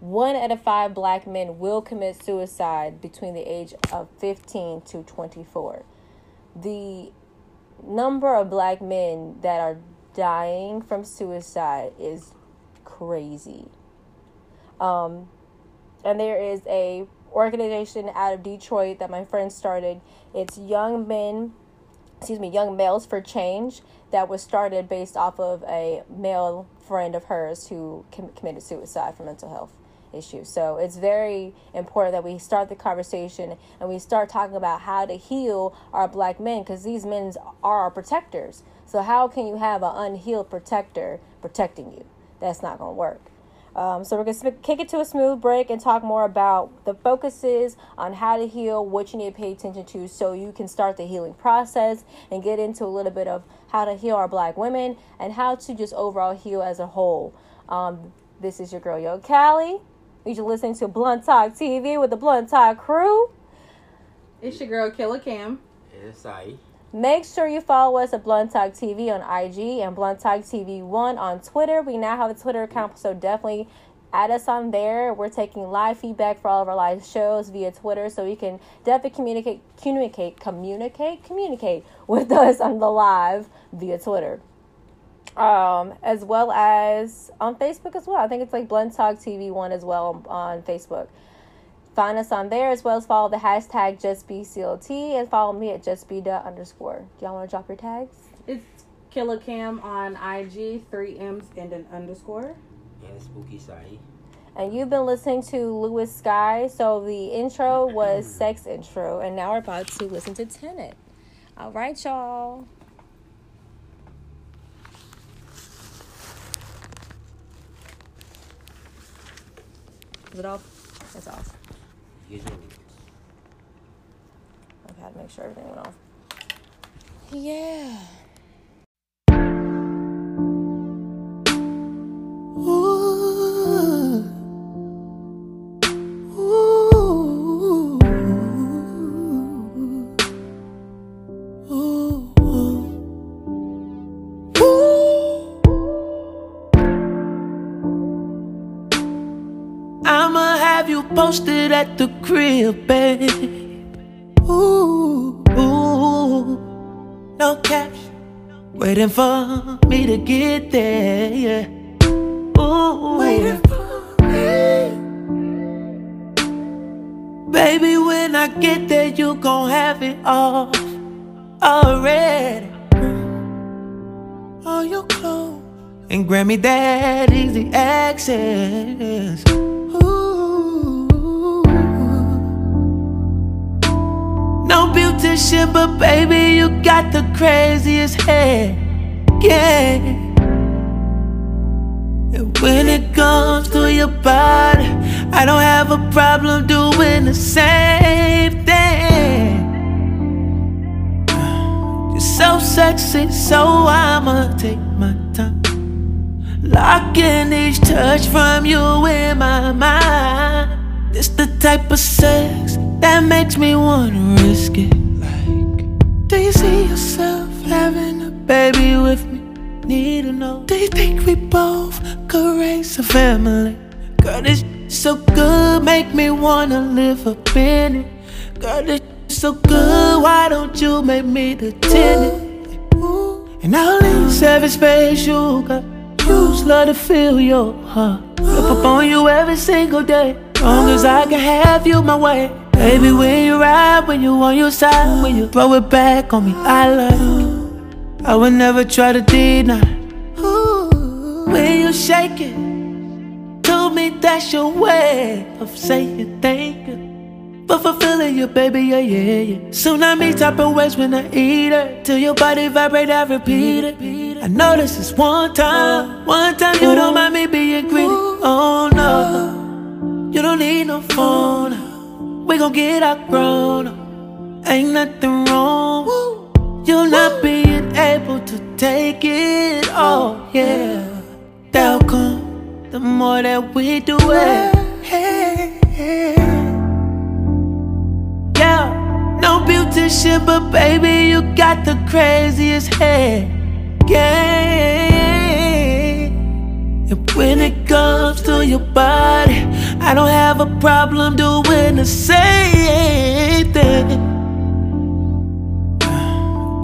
One out of five black men will commit suicide between the age of 15 to 24. The number of black men that are dying from suicide is crazy. Um, and there is a organization out of Detroit that my friend started. It's Young Men, excuse me, Young Males for Change that was started based off of a male friend of hers who com- committed suicide for mental health issues. So it's very important that we start the conversation and we start talking about how to heal our black men because these men are our protectors. So how can you have an unhealed protector protecting you? That's not going to work. Um, so we're going to kick it to a smooth break and talk more about the focuses on how to heal, what you need to pay attention to so you can start the healing process and get into a little bit of how to heal our black women and how to just overall heal as a whole. Um, this is your girl, Yo Callie. You're listening to Blunt Talk TV with the Blunt Talk crew. It's your girl, Killer Cam. It's I. Make sure you follow us at Blunt Talk TV on IG and Blunt Talk TV One on Twitter. We now have a Twitter account, so definitely add us on there. We're taking live feedback for all of our live shows via Twitter, so you can definitely communicate, communicate, communicate, communicate with us on the live via Twitter. Um, as well as on Facebook as well. I think it's like Blunt Talk TV One as well on Facebook. Find us on there as well as follow the hashtag JustBeCLT and follow me at JustB underscore. Do y'all want to drop your tags? It's Killer Cam on IG, three M's and an underscore. And Spooky Sai. And you've been listening to Lewis Sky. So the intro was sex intro, and now we're about to listen to Tenant. All right, y'all. Is it off? It's off. Okay, I had to make sure everything went off. Yeah. At the crib, babe. Ooh, ooh, no cash, waiting for me to get there. Yeah. Ooh, waiting for me. Baby, when I get there, you gon' have it all already. All your clothes and grant me that easy access. No beautician, but baby, you got the craziest hair. Yeah. And when it comes to your body, I don't have a problem doing the same thing. You're so sexy, so I'ma take my time. Locking each touch from you in my mind. This the type of sex that makes me wanna risk it. Like, do you see yourself having a baby with me? Need to know. Do you think we both could raise a family? Girl, this so good, make me wanna live up in it. Girl, this so good, why don't you make me the tenant? And I'll leave seven space you got. You just love to feel your heart. Up up on you every single day. Long as I can have you my way. Baby, when you ride, when you on your side, when you throw it back on me, I it. I would never try to deny. When you shake it, told me that's your way of saying thank you. For fulfilling you, baby, yeah, yeah, yeah. Tsunami type of waves when I eat it. Till your body vibrate, I repeat it. I know this is one time. One time you don't mind me being greedy. Oh no, you don't need no phone. We gon' get outgrown. Ain't nothing wrong. You're not being able to take it all, yeah. That'll come the more that we do it. Yeah, no competition, but baby, you got the craziest head. game. And when it comes to your body, I don't have a problem doing the same thing.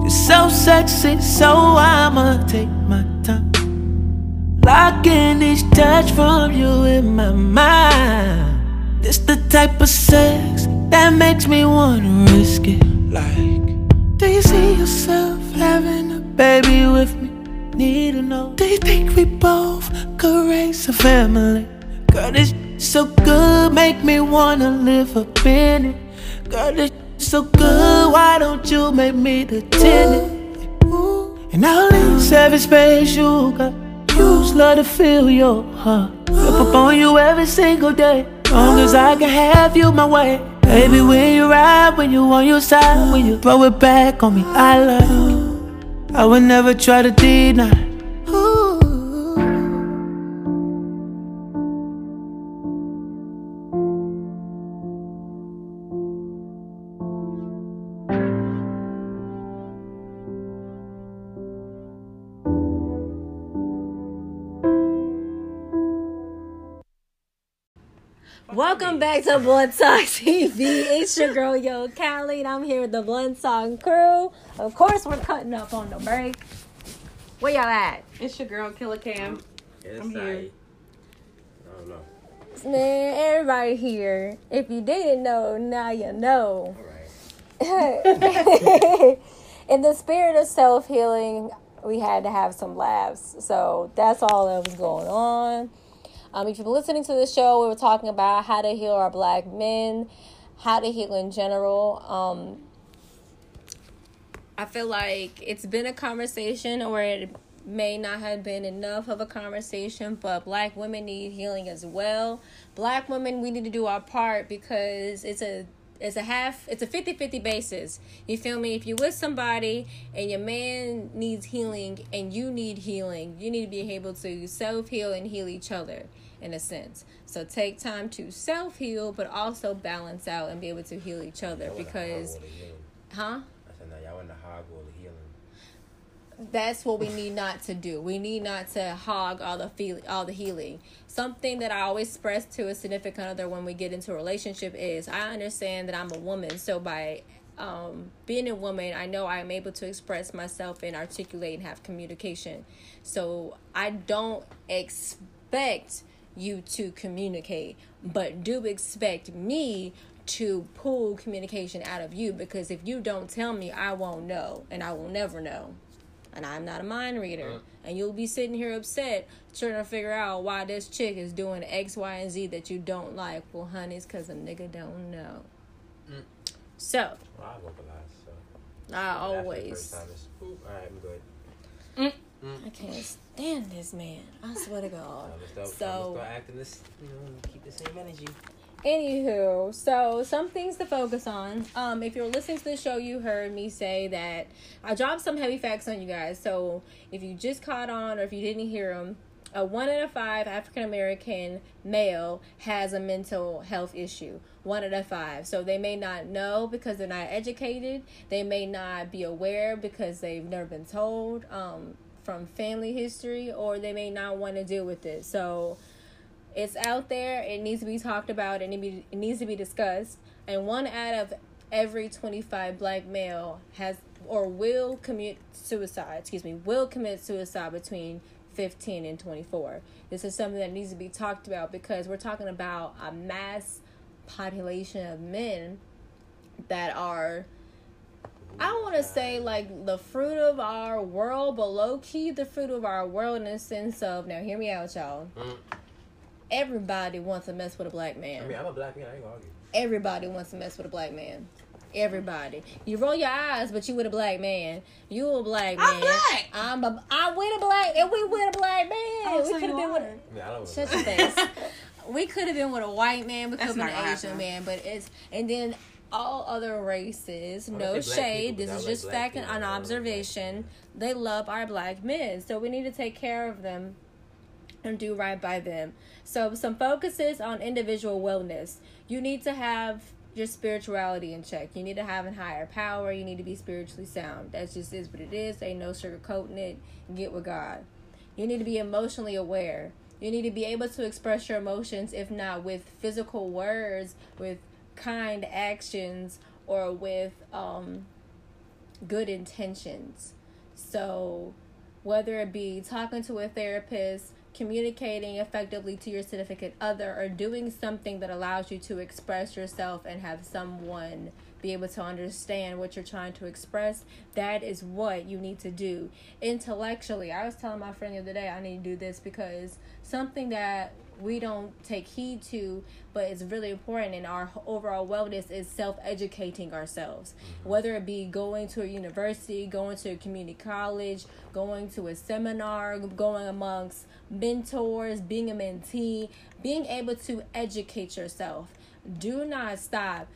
You're so sexy, so I'ma take my time. Locking each touch from you in my mind. This the type of sex that makes me wanna risk it. Like, do you see yourself having a baby with me? Need to know. Do you think we both could raise a family? Girl, this so good, make me wanna live up in it. Girl, this so good, why don't you make me the tenant? And all this every space you got. Just love to feel your heart. Up on you every single day. Long as I can have you my way. Baby, when you ride, when you on your side, when you throw it back on me, I like it. I would never try to deny. Back to Blunt Talk TV. It's your girl Yo Callie, and I'm here with the Blunt Song crew. Of course, we're cutting up on the break. Where y'all at? It's your girl Killer Cam. It's I'm here. like- I don't know. Man, everybody here. If you didn't know, now you know. All right. In the spirit of self healing, we had to have some laughs. So that's all that was going on. Um, if you've been listening to the show, we were talking about how to heal our black men, how to heal in general. Um, I feel like it's been a conversation, or it may not have been enough of a conversation, but black women need healing as well. Black women, we need to do our part because it's a it's a half it's a 50-50 basis you feel me if you're with somebody and your man needs healing and you need healing you need to be able to self-heal and heal each other in a sense so take time to self-heal but also balance out and be able to heal each other Y'all in the because hog wall of healing. huh I said, now y'all in the hog wall of healing. That's what we need not to do. We need not to hog all the feel all the healing. Something that I always express to a significant other when we get into a relationship is I understand that I'm a woman, so by um, being a woman, I know I'm able to express myself and articulate and have communication. So I don't expect you to communicate, but do expect me to pull communication out of you because if you don't tell me, I won't know and I will never know and I'm not a mind reader. Uh-huh. And you'll be sitting here upset trying to figure out why this chick is doing X, Y, and Z that you don't like. Well, honey, it's because a nigga don't know. Mm. So, Well, I vocalize, so. I always. first time, it's, "Oop, all right, I'm good. Mm. Mm. I can't stand this man. I swear to God. I'm gonna start, I'm So, gonna start acting this, you know, keep the same energy. Anywho, so some things to focus on. Um, if you're listening to the show, you heard me say that I dropped some heavy facts on you guys. So if you just caught on or if you didn't hear them, a one out of five African American male has a mental health issue. One out of five. So they may not know because they're not educated. They may not be aware because they've never been told um, from family history, or they may not want to deal with it. So it's out there. It needs to be talked about. It, be, it needs to be discussed. And one out of every 25 black male has or will commit suicide, excuse me, will commit suicide between 15 and 24. This is something that needs to be talked about because we're talking about a mass population of men that are I want to say like the fruit of our world, but low key the fruit of our world in the sense of now, hear me out, y'all. Mm. Everybody wants to mess with a black man. I mean, I'm a black man, I ain't gonna argue. Everybody wants to mess with a black man. Everybody. You roll your eyes, but you with a black man. You a black man. I'm black. I'm a. I'm with a black, and we with a black man. Oh, we so could have been with. are. I mean, I don't Shut your face. we could have been with a white man, we could have been an Asian happen. man, but it's and then all other races. No don't say black shade. people, This is just black fact and an I don't like black observation. They love our black men, so we need to take care of them and do right by them. So some focuses on individual wellness. You need to have your spirituality in check. You need to have a higher power. You need to be spiritually sound. That just is what it is. Ain't no sugarcoating it. Get with God. You need to be emotionally aware. You need to be able to express your emotions, if not with physical words, with kind actions, or with um, good intentions. So, whether it be talking to a therapist, communicating effectively to your significant other, or doing something that allows you to express yourself and have someone be able to understand what you're trying to express, that is what you need to do. Intellectually, I was telling my friend the other day, I need to do this because something that we don't take heed to, but it's really important in our overall wellness is self educating ourselves. Mm-hmm. Whether it be going to a university, going to a community college, going to a seminar, going amongst mentors, being a mentee, being able to educate yourself. Do not stop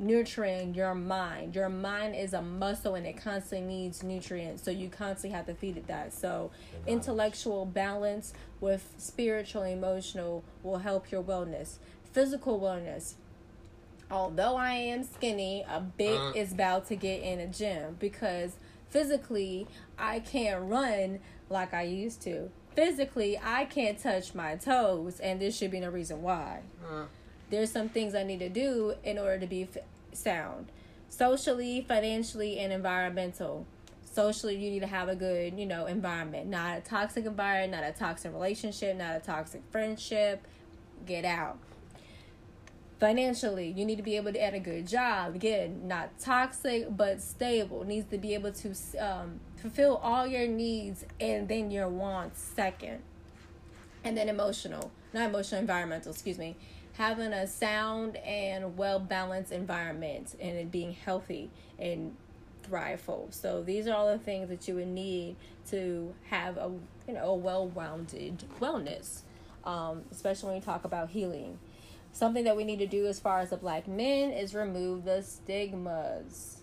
nurturing your mind. Your mind is a muscle and it constantly needs nutrients. So you constantly have to feed it that. So intellectual balance with spiritual and emotional will help your wellness. Physical wellness. Although I am skinny, a bit Uh. is about to get in a gym because physically I can't run like I used to. Physically, I can't touch my toes, and there should be no reason why there's some things I need to do in order to be f- sound. Socially, financially, and environmental. Socially, you need to have a good, you know, environment. Not a toxic environment, not a toxic relationship, not a toxic friendship. Get out. Financially, you need to be able to get a good job. Again, not toxic, but stable. Needs to be able to um, fulfill all your needs and then your wants second and then emotional not emotional environmental excuse me having a sound and well balanced environment and it being healthy and thriveful so these are all the things that you would need to have a you know a well-rounded wellness um, especially when you talk about healing something that we need to do as far as the black men is remove the stigmas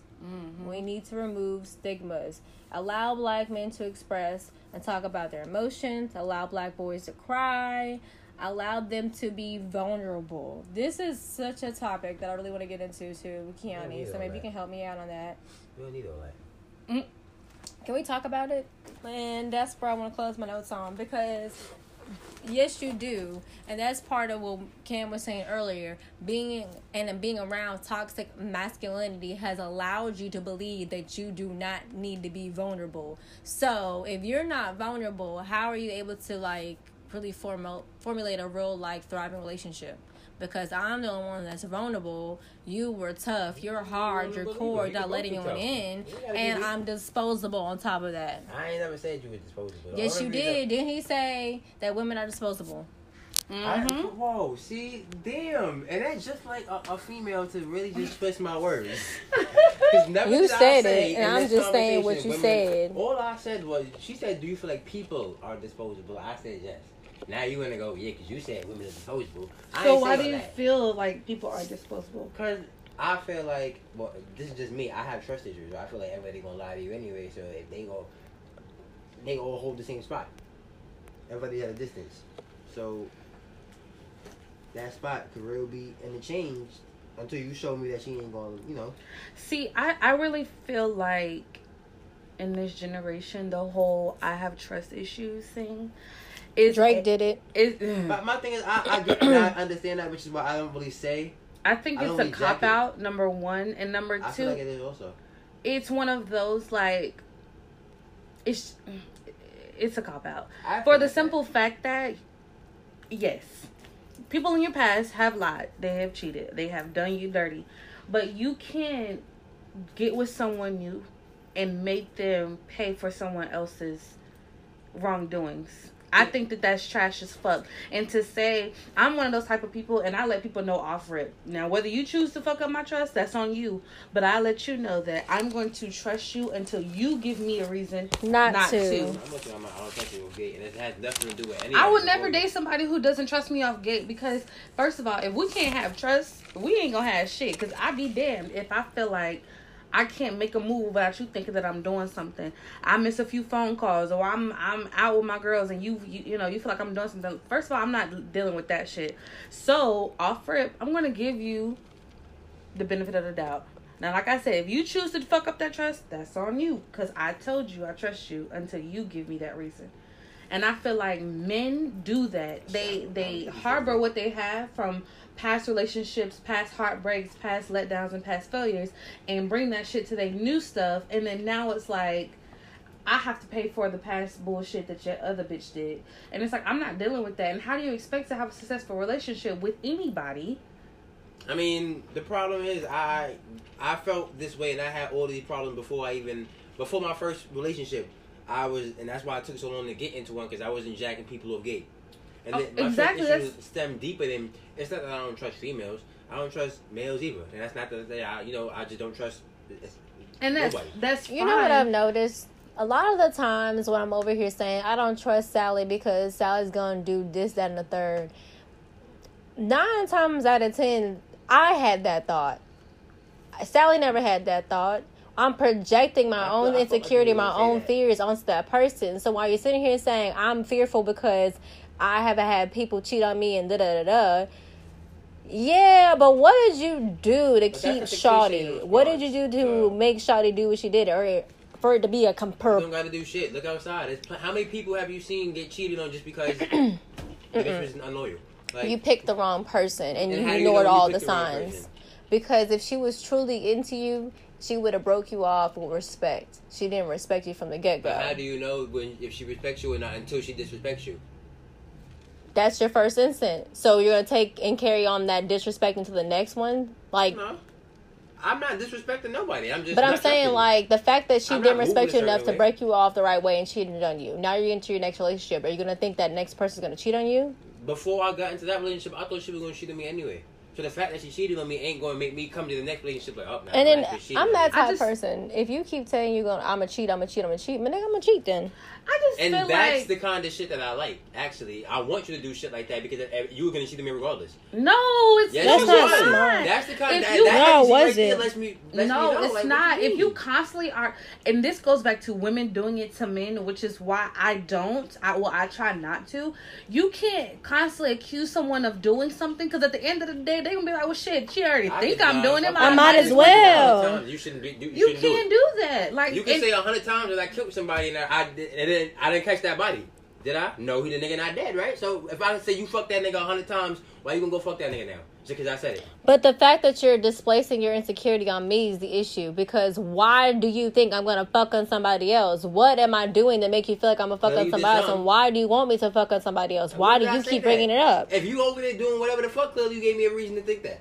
we need to remove stigmas. Allow black men to express and talk about their emotions. Allow black boys to cry. Allow them to be vulnerable. This is such a topic that I really want to get into too, Kiani. So maybe you can help me out on that. We don't need all that. Mm. Can we talk about it? And that's where I want to close my notes on because yes, you do, and that's part of what Cam was saying earlier. Being and being around toxic masculinity has allowed you to believe that you do not need to be vulnerable. So if you're not vulnerable, how are you able to like really formal formulate a real like thriving relationship? Because I'm the only one that's vulnerable. You were tough. You're hard. You're core. either. You Not letting both anyone in, You gotta be and weak. I'm disposable on top of that. I ain't never said you were disposable. Yes, you reason- did. Didn't he say that women are disposable? I, mm-hmm. whoa, see, damn, and that's just like a, a female to really just twist my words. 'Cause never You did I said say it, and in I'm this just saying what conversation you women- said. All I said was, she said, "Do you feel like people are disposable?" I said yes. Now you wanna go, yeah, because you said women are disposable. I So why do you that. feel like people are disposable? Because I feel like, well, this is just me. I have trust issues. I feel like everybody gonna lie to you anyway. So if they go, they all hold the same spot. Everybody at a distance. So that spot could really be in the change until you show me that she ain't gonna, you know. See, I, I really feel like in this generation, the whole I have trust issues thing is Drake did it. Is, But mm. my thing is, I, I get, and I understand that, which is why I don't really say. I think I it's a cop it. out. Number one, and number I two, feel like it is also. it's one of those like it's it's a cop out I for the like simple fact that yes people in your past have lied they have cheated they have done you dirty but you can't get with someone new and make them pay for someone else's wrongdoings I think that that's trash as fuck. And to say I'm one of those type of people, and I let people know off rip. Now, whether you choose to fuck up my trust, that's on you. But I let you know that I'm going to trust you until you give me a reason Not, not to. to. I'm you. I'm not, I don't trust you with gay, and it has nothing to do with any. I would never date somebody who doesn't trust me off gate because, first of all, if we can't have trust, we ain't gonna have shit. Because I'd be damned if I feel like I can't make a move without you thinking that I'm doing something. I miss a few phone calls, or I'm I'm out with my girls, and you you, you know you feel like I'm doing something. First of all, I'm not dealing with that shit. So off rip, I'm gonna give you the benefit of the doubt. Now, like I said, if you choose to fuck up that trust, that's on you. Cause I told you I trust you until you give me that reason. And I feel like men do that. They they harbor what they have from past relationships, past heartbreaks, past letdowns, and past failures, and bring that shit to their new stuff. And then now it's like I have to pay for the past bullshit that your other bitch did. And it's like I'm not dealing with that. And how do you expect to have a successful relationship with anybody? I mean, the problem is I I felt this way and I had all these problems before I even before my first relationship. I was, and that's why I took so long to get into one because I wasn't jacking people off gate. And Oh, then my exactly, first issue that's- stem deeper than it's not that I don't trust females. I don't trust males either, and that's not that I, you know, I just don't trust. And that's Nobody. that's You know what. I've noticed? A lot of the times when I'm over here saying I don't trust Sally because Sally's gonna do this, that, and the third. Nine times out of ten, I had that thought. Sally never had that thought. I'm projecting my I own feel- I feel like insecurity, my own that. fears onto that person. So while you're sitting here saying I'm fearful because I haven't had people cheat on me and da da da da. Yeah, but what did you do to that's keep the Shawty? What did you do to Uh, make Shawty do what she did, or for it to be a You compar? don't got to do shit. Look outside. It's, pl- how many people have you seen get cheated on just because the bitch was unloyal? Like, You picked the wrong person, and, And you you ignored you all the picked the wrong signs. Because if she was truly into you, she would have broke you off with respect. She didn't respect you from the get go. but how do you know when if she respects you or not until she disrespects you? That's your first instant. So you're gonna take and carry on that disrespect into the next one, like. No, I'm not disrespecting nobody. I'm just. But I'm saying, like, the fact that she I'm didn't respect you enough to break you off the right way and cheated on you. Now you're into your next relationship. Are you going to think that next person's going to cheat on you? before I got into that relationship, I thought she was gonna cheat on me anyway. So the fact that she cheated on me ain't gonna make me come to the next relationship like, oh, nah, And then she I'm that type I just- person. If you keep saying you're going, to I'm a cheat, I'm a cheat, I'm a cheat, man, nigga, I'm a cheat then. I just And feel that's like the kind of shit that I like. Actually, I want you to do shit like that because uh, you were gonna cheat on me regardless. no, it's Yes, That's not was. smart. That's the kind If that, you- that No, energy was right it? lets me, lets no, me know, it's like, not. you If you constantly are, and this goes back to women doing it to men, which is why I don't. I well, I try not to. You can't constantly accuse someone of doing something because at the end of the day, they gonna be like, "Well, shit, she already I think I'm doing it. I might as well. do. You shouldn't be. You, You shouldn't can't do that. Like You can say a hundred times that I killed somebody and I did, and then I didn't catch that body. Did I? No, he the nigga not dead, right? So if I say you fuck that nigga a hundred times, why you gonna go fuck that nigga now? Just because I said it. But the fact that you're displacing your insecurity on me is the issue. Because why do you think I'm gonna fuck on somebody else? What am I doing to make you feel like I'm gonna fuck Well, on somebody else? And why do you want me to fuck on somebody else? Why do you keep that? bringing it up? If you over there doing whatever the fuck, clearly you gave me a reason to think that.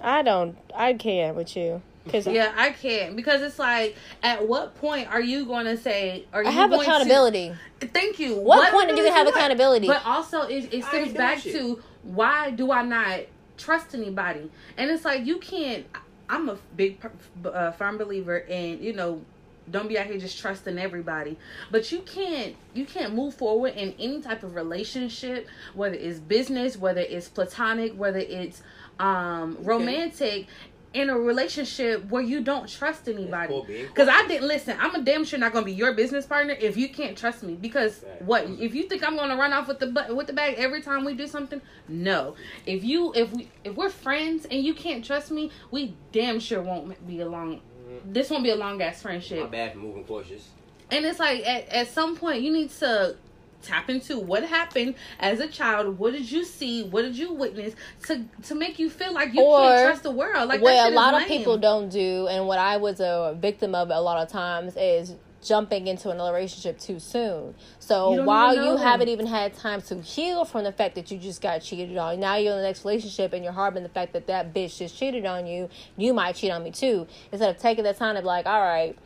I don't. I can't with you. Cause yeah, I can't because it's like, at what point are you going to say? Are you I have going to- accountability. Thank you. What point are you gonna have what? accountability? But also, it, it I stems back doing to why do I not trust anybody? And it's like you can't. I'm a big uh, firm believer in you know. Don't be out here just trusting everybody, but you can't you can't move forward in any type of relationship, whether it's business, whether it's platonic, whether it's um romantic, in a relationship where you don't trust anybody. Because I didn't listen. I'm a damn sure not gonna be your business partner if you can't trust me. Because what if you think I'm gonna run off with the with the bag every time we do something? No. If you if we if we're friends and you can't trust me, we damn sure won't be a long. Mm-hmm. This won't be a long ass My friendship. bad for moving cautious. And it's like at at some point you need to tap into what happened as a child. What did you see? What did you witness to to make you feel like you Or can't trust the world? Like what a lot of people don't do, and what I was a victim of a lot of times is jumping into a relationship too soon. So don't while you haven't even had time to heal from the fact that you just got cheated on, now you're in the next relationship and you're harboring the fact that that bitch just cheated on you. You might cheat on me too. Instead of taking the time to be like, all right,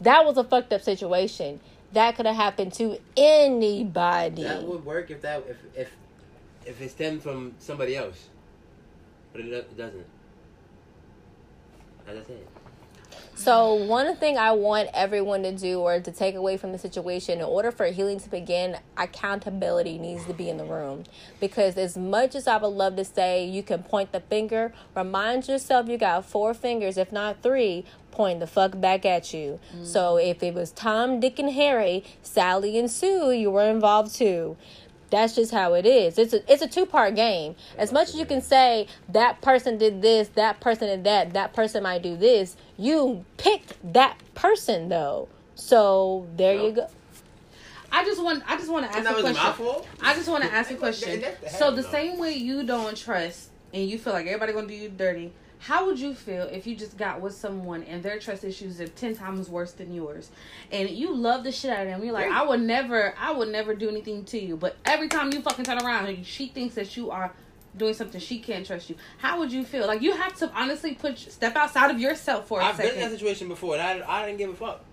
that was a fucked up situation. That could have happened to anybody. That would work if that if if if it stemmed from somebody else, but it, it doesn't. As I said, So one thing I want everyone to do or to take away from the situation in order for healing to begin, accountability needs to be in the room. Because as much as I would love to say you can point the finger, remind yourself you got four fingers, if not three, point the fuck back at you. Mm. So if it was Tom, Dick, and Harry, Sally and Sue, you were involved too. That's just how it is. It's a it's a two part game. As much as you can say that person did this, that person did that, that person might do this. You picked that person though. So there you go. I just want I just want to ask that a was question. my fault. I just want to ask a question. That- that- So the no. same way you don't trust and you feel like everybody gonna do you dirty, how would you feel if you just got with someone and their trust issues are ten times worse than yours, and you love the shit out of them? You're like, Great. I would never, I would never do anything to you, but every time you fucking turn around, she thinks that you are doing something she can't trust you. How would you feel? Like you have to honestly put step outside of yourself for a I've been in that situation before, and I, I didn't give a fuck.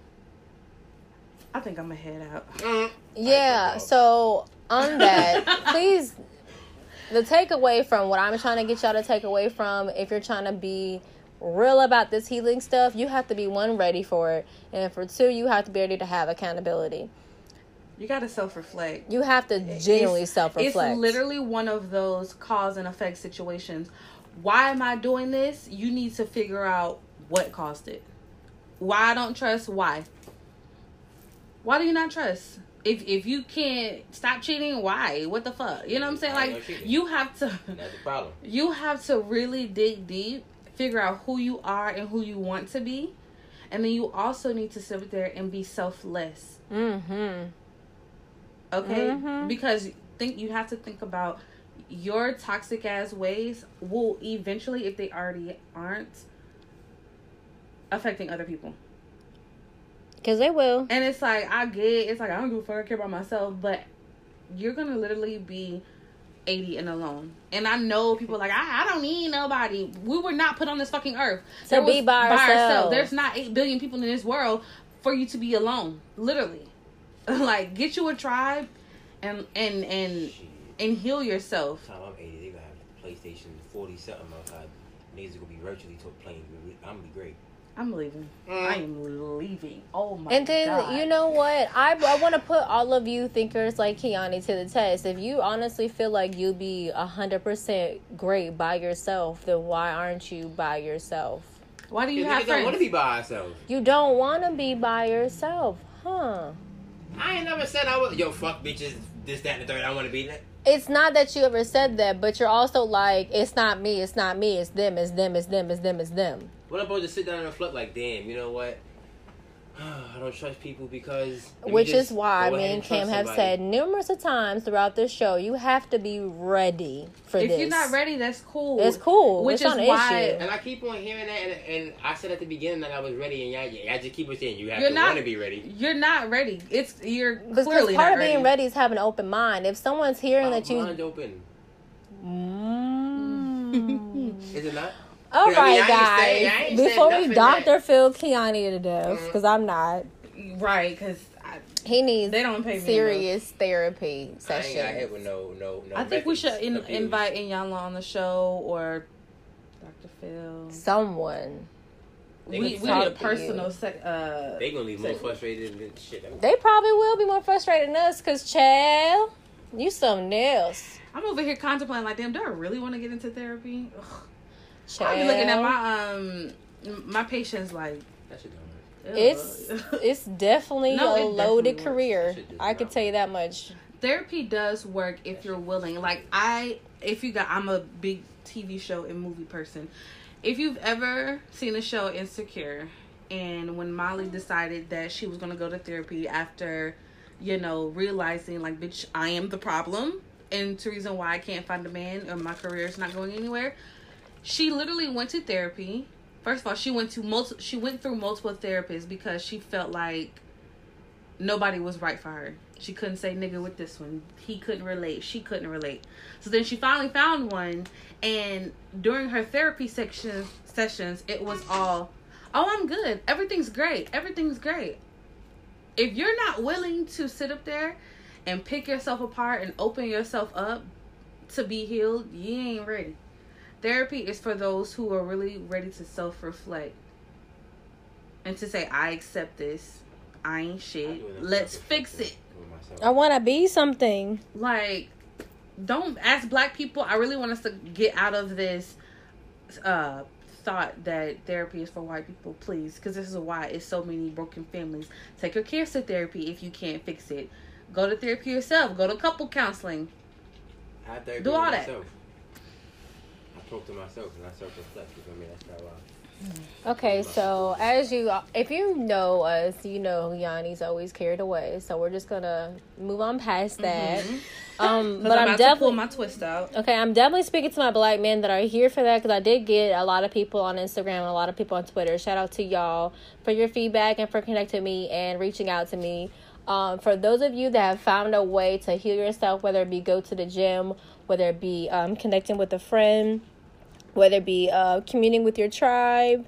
I think I'm gonna head out. Mm-hmm. Yeah. So on that, please, the takeaway from what I'm trying to get y'all to take away from, if you're trying to be real about this healing stuff, you have to be one ready for it, and for two, you have to be ready to have accountability. You gotta self reflect. You have to genuinely self reflect. It's literally one of those cause and effect situations. Why am I doing this? You need to figure out what caused it. Why I don't trust? Why? Why do you not trust? If if you can't stop cheating, why? What the fuck? You know what I'm saying? Like no you have to That's the problem. you have to really dig deep, figure out who you are and who you want to be. And then you also need to sit there and be selfless. mm-hmm. Okay? Mhm. Because think you have to think about your toxic ass ways will eventually, if they already aren't, affecting other people. Because they will. And it's like I get it's like I don't give a fuck, I care about myself, but you're gonna literally be 80 and alone. And I know people like I, I don't need nobody. We were not put on this fucking earth To be by ourselves. There's not eight billion people in this world for you to be alone. Literally, like get you a tribe, and and and Shit. and heal yourself. Time I'm 80, they gonna have PlayStation 40 something outside. Niggas gonna be virtually to playing. I'm gonna be great. I'm leaving. Mm. I am leaving. Oh my And then god. you know what? I I want to put all of you thinkers like Kiani to the test. If you honestly feel like you'll be hundred percent great by yourself, then why aren't you by yourself? why do you Niggas have don't want to be by ourselves. You don't want to be by yourself, huh? I ain't never said I was. Yo, fuck bitches, this, that, and the third. I want to be that. It's not that you ever said that, but you're also like, it's not me, it's not me, it's them, it's them, it's them, it's them, it's them. When I'm supposed to sit down and reflect, like, damn, you know what? I don't trust people because. Which is why go me and trust Kim have somebody. said numerous of times throughout this show, you have to be ready for if this. If you're not ready, that's cool. It's cool. Which It's is why issue. And I keep on hearing that, and, and I said at the beginning that I was ready, and y'all, y'all just keep on saying you have You're to not- want to be ready. you're not ready. It's you're Because clearly part not of being ready. ready is having an open mind. If someone's hearing My that you, mind open. Mm. Is it not? all I mean, I right, ain't guys. saying- I ain't saying Before we nothing Doctor Phil Kiani to death, because I'm not. Right, because He needs They don't pay me serious therapy I ain't got hit with no, no, no. I think we should in, invite Inyala on the show or Dr. Phil. Someone. They We, we need a personal you. sec. Uh, They gonna leave more Say- frustrated than shit. They probably will be more frustrated than us, because, child, you something else. I'm over here contemplating like, damn, do I really want to get into therapy? Ugh. I be looking at my um my patients like. That shit don't hurt. It's it's definitely No, a it loaded definitely career. That shit does I could tell you that much. therapy does work if you're willing. Like I, if you got, I'm a big TV show and movie person. If you've ever seen the show Insecure, and when Molly decided that she was gonna go to therapy after, you know, realizing like, bitch, I am the problem, and it's the reason why I can't find a man or my career is not going anywhere. She literally went to therapy. First of all, she went to multi- she went through multiple therapists because she felt like nobody was right for her. She couldn't say nigga with this one. He couldn't relate. She couldn't relate. So then she finally found one, and during her therapy section sessions, it was all, "Oh, I'm good. Everything's great. Everything's great." If you're not willing to sit up there and pick yourself apart and open yourself up to be healed, you ain't ready. Therapy is for those who are really ready to self reflect and to say, I accept this. I ain't shit. Let's fix it. I want to be something. Like, don't ask black people, I really want us to get out of this uh thought that therapy is for white people, please. Because this is why it's so many broken families. Take your kids to therapy if you can't fix it. Go to therapy yourself. Go to couple counseling. Have to Do all with that. Myself. I talk to myself and I self reflect. You feel me? That's how I. Okay, so as you, if you know us, you know Yanni's always carried away. So we're just gonna move on past that. Um, but I'm, I'm, about to pull definitely my twist out. okay. I'm definitely speaking to my black men that are here for that because I did get a lot of people on Instagram and a lot of people on Twitter. Shout out to y'all for your feedback and for connecting me and reaching out to me. Um, for those of you that have found a way to heal yourself, whether it be go to the gym, whether it be um, connecting with a friend, whether it be uh, communing with your tribe,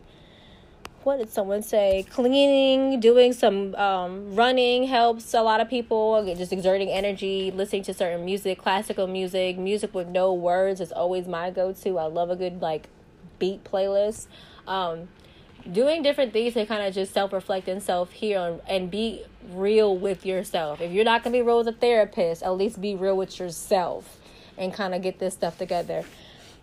what did someone say? Cleaning, doing some um, running helps a lot of people. Just exerting energy, listening to certain music, classical music, music with no words is always my go-to. I love a good like beat playlist. Um, doing different things to kind of just self-reflect and self-heal and, and be real with yourself. If you're not gonna be real with a therapist, at least be real with yourself and kind of get this stuff together.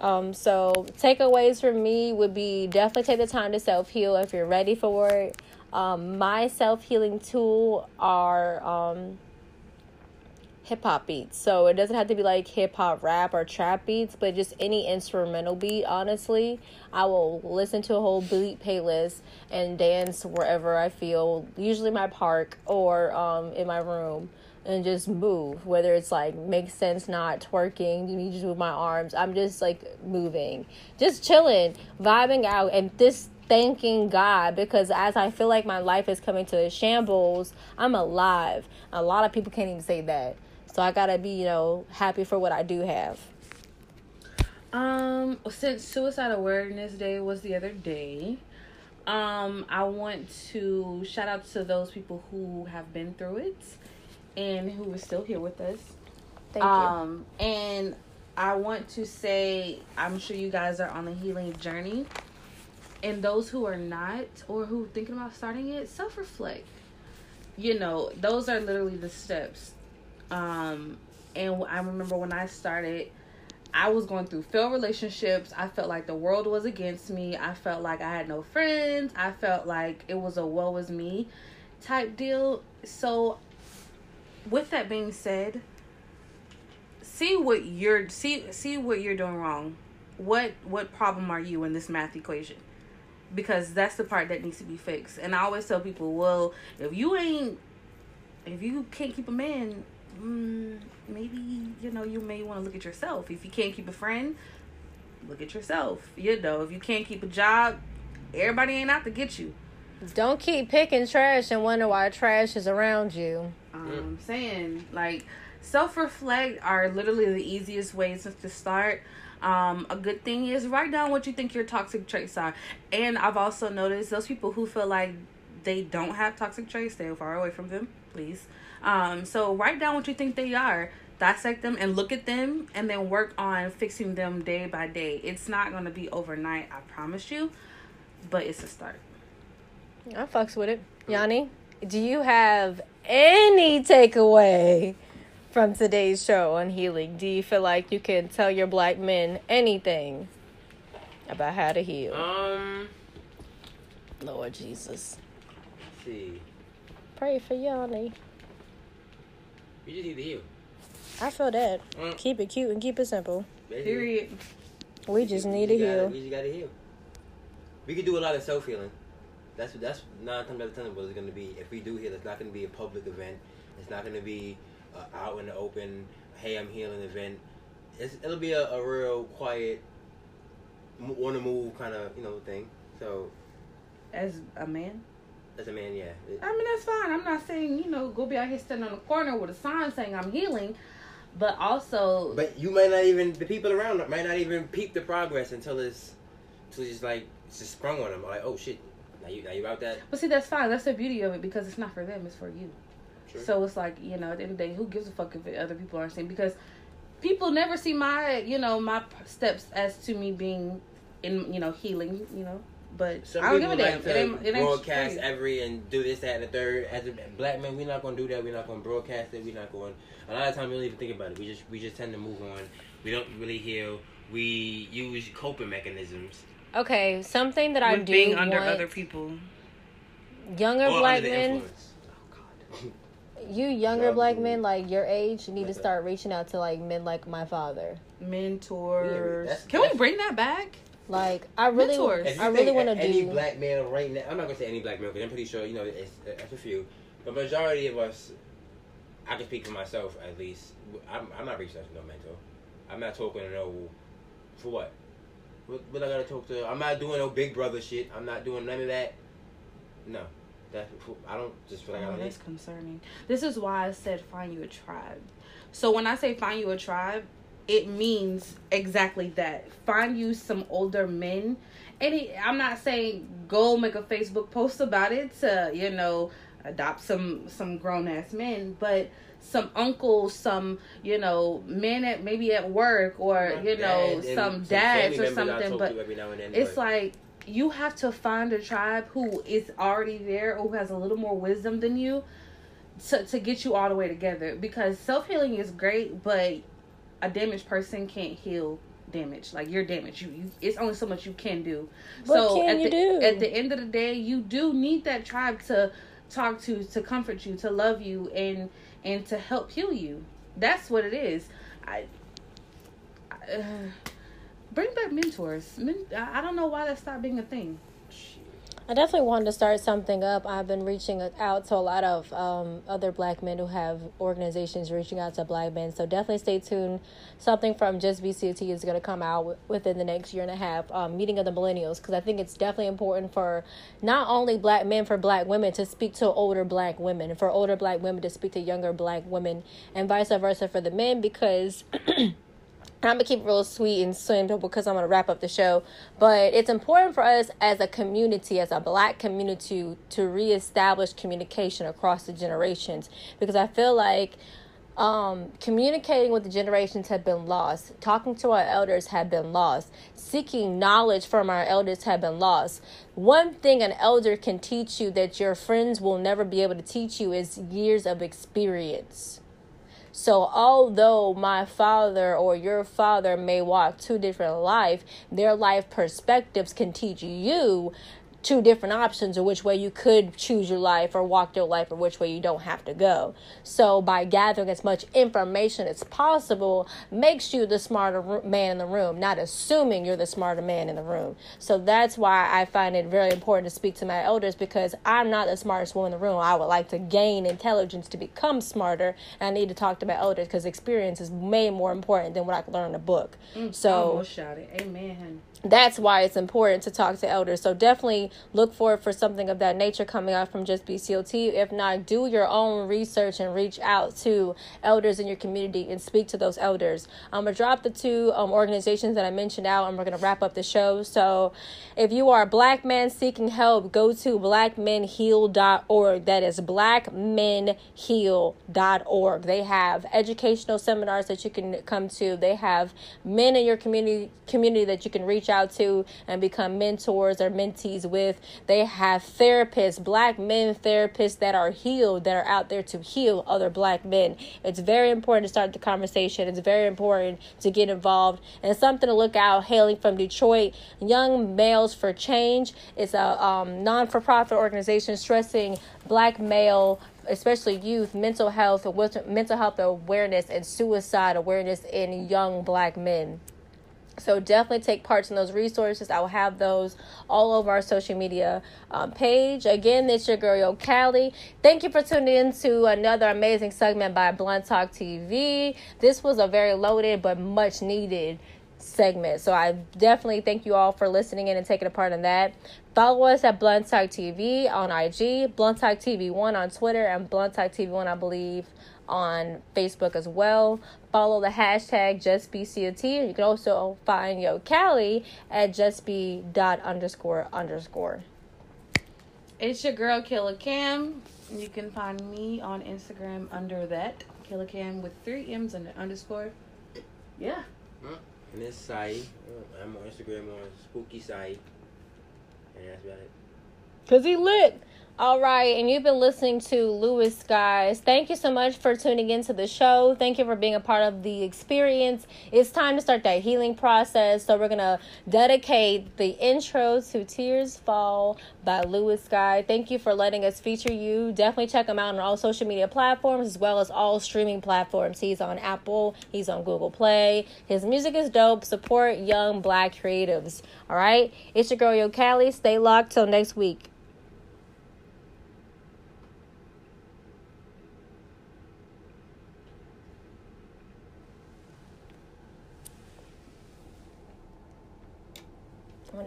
Um, so takeaways from me would be definitely take the time to self heal if you're ready for it. Um, my self healing tool are um, hip hop beats. So it doesn't have to be like hip hop rap or trap beats, but just any instrumental beat. Honestly, I will listen to a whole beat playlist and dance wherever I feel. Usually my park or um, in my room and just move whether it's like makes sense not twerking you need to move my arms. I'm just like moving. Just chilling vibing out and just thanking god because as i feel like my life is coming to a shambles i'm alive. A lot of people can't even say that. So i gotta be you know happy for what i do have. Um, since Suicide Awareness Day was the other day, um, I want to shout out to those people who have been through it and who are still here with us. thank you Um, and I want to say, I'm sure you guys are on the healing journey. And those who are not, or who are thinking about starting it, self reflect. You know, those are literally the steps. Um, and I remember when I started, I was going through failed relationships. I felt like the world was against me. I felt like I had no friends. I felt like it was a woe is me type deal. So, with that being said, see what you're see see what you're doing wrong. What what problem are you in this math equation? Because that's the part that needs to be fixed. And I always tell people, well, if you ain't if you can't keep a man, mm, maybe you know you may want to look at yourself. If you can't keep a friend, look at yourself. You know, if you can't keep a job, everybody ain't out to get you. don't keep picking trash and wonder why trash is around you um saying? Like self reflect are literally the easiest ways to start. Um a good thing is write down what you think your toxic traits are. And i've also noticed those people who feel like they don't have toxic traits stay far away from them please. Um so write down what you think they are dissect them and look at them and then work on fixing them day by day. It's not going to be overnight i promise you but it's a start. I fucks with it. Yanni, do you have any takeaway from today's show on healing? Do you feel like you can tell your black men anything about how to heal? Um, Lord Jesus. let's see. Pray for Yanni. You just need to heal. I feel that. Mm. Keep it cute and keep it simple. Period We just need to You gotta- heal. We just gotta heal. We can do a lot of self healing. That's that's nine times out of ten what it's gonna be. If we do heal, it's not gonna be a public event. It's not gonna be uh, out in the open. Hey, I'm healing event. It's, it'll be a, a real quiet, on the move kind of you know thing. So as a man as a man, yeah. It- I mean, that's fine. I'm not saying, you know, go be out here standing on the corner with a sign saying I'm healing. But also, But you might not even the people around might not even peep the progress until it's until it's just like it's just sprung on them. Like oh shit, now you now you out that. but see, that's fine. That's the beauty of it because it's not for them, it's for you. Sure. So it's like, you know, at the end of the day, who gives a fuck if other people aren't seeing? Because people never see my, you know, my steps as to me being in, you know, healing, you know. But Some I don't give a like damn. to It ain't, it ain't broadcast every and do this, that, and the third. As a black man, we're not gonna do that. We're not gonna broadcast it. We're not going. A lot of times, we don't even think about it. We just we just tend to move on. We don't really heal. We use coping mechanisms. Okay, something that I With do being under want other people. younger or black men. Oh you younger black men like your age need to Okay. start reaching out to like men like my father. Mentors. that's- Can we bring that back? Like I really, Mentors. If I really want to do any black man right now. I'm not gonna say any black man because I'm pretty sure you know it's, uh, it's a few. The majority of us, I can speak for myself at least. I'm, I'm not researching no mentor. I'm not talking to no for what. What, what I gotta talk to? I'm not doing no big brother shit. I'm not doing none of that. No, that I don't just feel like I Oh, don't that's concerning. This is why I said find you a tribe. So when I say find you a tribe, it means exactly that. Find you some older men. Any I'm not saying go make a Facebook post about it to, you know, adopt some some grown ass men, but some uncles, some, you know, men at maybe at work or, My you know, dad and some family dads or something. But to every now and then, it's but- like you have to find a tribe who is already there or who has a little more wisdom than you to, to get you all the way together because self-healing is great but a damaged person can't heal damage like you're damaged you, you it's only so much you can do What so can at you the do? at the end of the day you do need that tribe to talk to to comfort you to love you and and to help heal you. That's what it is. I, I uh, bring back mentors. Men, i I don't know why that stopped being a thing I definitely wanted to start something up. I've been reaching out to a lot of um, other black men who have organizations reaching out to black men. So definitely stay tuned. Something from Just BCT is going to come out within the next year and a half. Um, meeting of the millennials because I think it's definitely important for not only black men, for black women to speak to older black women, for older black women to speak to younger black women, and vice versa for the men because. I'm gonna keep it real sweet and simple because I'm gonna wrap up the show. But it's important for us as a community, as a black community, to reestablish communication across the generations because I feel like um, communicating with the generations have been lost. Talking to our elders have been lost. Seeking knowledge from our elders have been lost. One thing an elder can teach you that your friends will never be able to teach you is years of experience. So, although my father or your father may walk two different life, their life perspectives can teach you two different options of which way you could choose your life or walk your life or which way you don't have to go. So, by gathering as much information as possible, makes you the smarter man in the room, not assuming you're the smarter man in the room. So, that's why I find it very important to speak to my elders because I'm not the smartest woman in the room. I would like to gain intelligence to become smarter, and I need to talk to my elders because experience is way more important than what I can learn in a book. Mm, so, almost shouted amen that's why it's important to talk to elders. So definitely look forward for something of that nature coming out from just BCOT. If not, do your own research and reach out to elders in your community and speak to those elders. I'm gonna drop the two um, organizations that I mentioned out, and we're gonna wrap up the show. So, if you are a black man seeking help, go to blackmenheal.org. That is blackmenheal.org. They have educational seminars that you can come to. They have men in your community community that you can reach out to and become mentors or mentees with. They have therapists, black men therapists that are healed, that are out there to heal other black men. It's very important to start the conversation. It's very important to get involved and something to look out. Hailing from Detroit, Young Males for Change. It's a um, non-for-profit organization stressing black male especially youth mental health mental health awareness and suicide awareness in young black men so definitely take parts in those resources. I will have those all over our social media um, page. Again, it's your girl Yo Cali. Thank you for tuning in to another amazing segment by Blunt Talk TV. This was a very loaded but much needed segment. So I definitely thank you all for listening in and taking a part in that. Follow us at Blunt Talk TV on IG, Blunt Talk TV one on Twitter, and Blunt Talk TV one, I believe, on Facebook as well. Follow the hashtag JustBCOT. You can also find Yo Cali at justb dot underscore underscore. It's your girl Killer Cam. You can find me on Instagram under that Killer Cam with three M's and an underscore. Yeah. And it's Sai. I'm on Instagram on Spooky Sai. And that's about it. Cause he lit. All right, and you've been listening to Lewis Guys. Thank you so much for tuning into the show. Thank you for being a part of the experience. It's time to start that healing process. So we're gonna dedicate the intro to Tears Fall by Lewis Guy. Thank you for letting us feature you. Definitely check him out on all social media platforms as well as all streaming platforms. He's on Apple, he's on Google Play. His music is dope. Support young black creatives. All right, it's your girl Yo Cali. Stay locked till next week.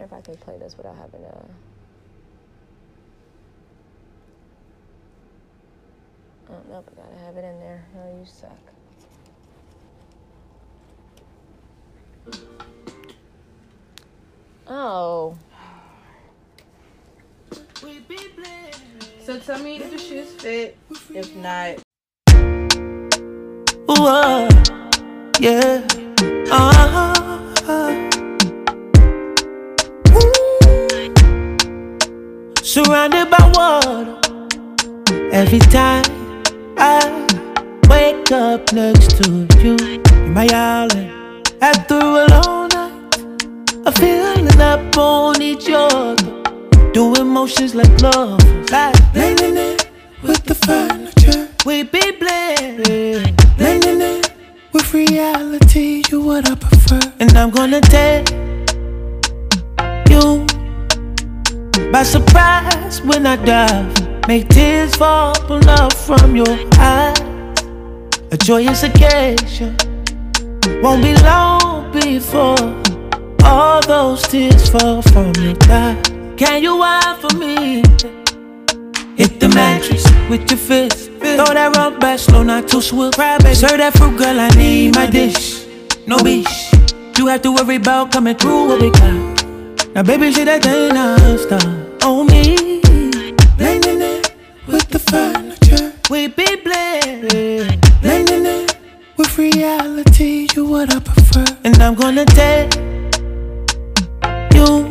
Wonder if I can play this without having to. Oh, nope, I gotta have it in there. No, you suck. Oh, So tell me if the shoes fit. If not, Ooh, uh, yeah. Uh-huh. Surrounded by water. Every time I wake up next to you, in my island. After a long night, I feeling up on each other. Doing motions like love, like blending it with the furniture. We be blending, blending it with reality. You what I prefer, and I'm gonna take you by surprise when I dive. Make tears fall love from your eyes. A joyous occasion won't be long before all those tears fall from your thighs. Can you whine for me? Hit the mattress with your fist. Throw that rub back slow, not too swift. Serve that fruit, girl, I need my dish. No beach. You have to worry about coming through what we got. Now, baby, shit that thing not stop on oh, me. Blending it with the furniture. We be blending. Blending it with reality. You what I prefer. And I'm gonna take you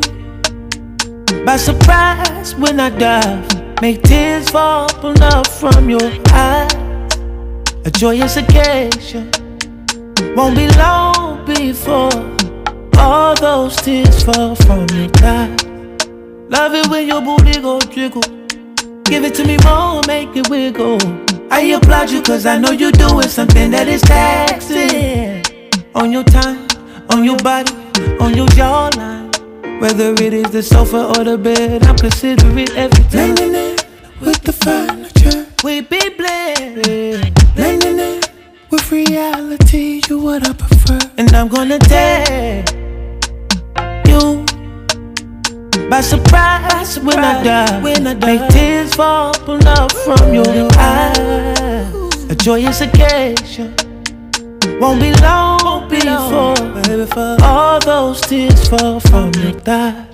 by surprise when I dive. Make tears fall love from your eyes. A joyous occasion won't be long before all those tears fall from your thighs. Love it when your booty go jiggle. Give it to me more, make it wiggle. I applaud you cause I know you're doing something that is taxing on your time, on your body, on your jawline. Whether it is the sofa or the bed, I'm considering everything. Blending it with the furniture. We be blending, blending it with reality. You what I prefer, and I'm gonna take by surprise when I die. When I die. Make tears fall from love from your eyes. A joyous occasion won't be long before all those tears fall from your thighs.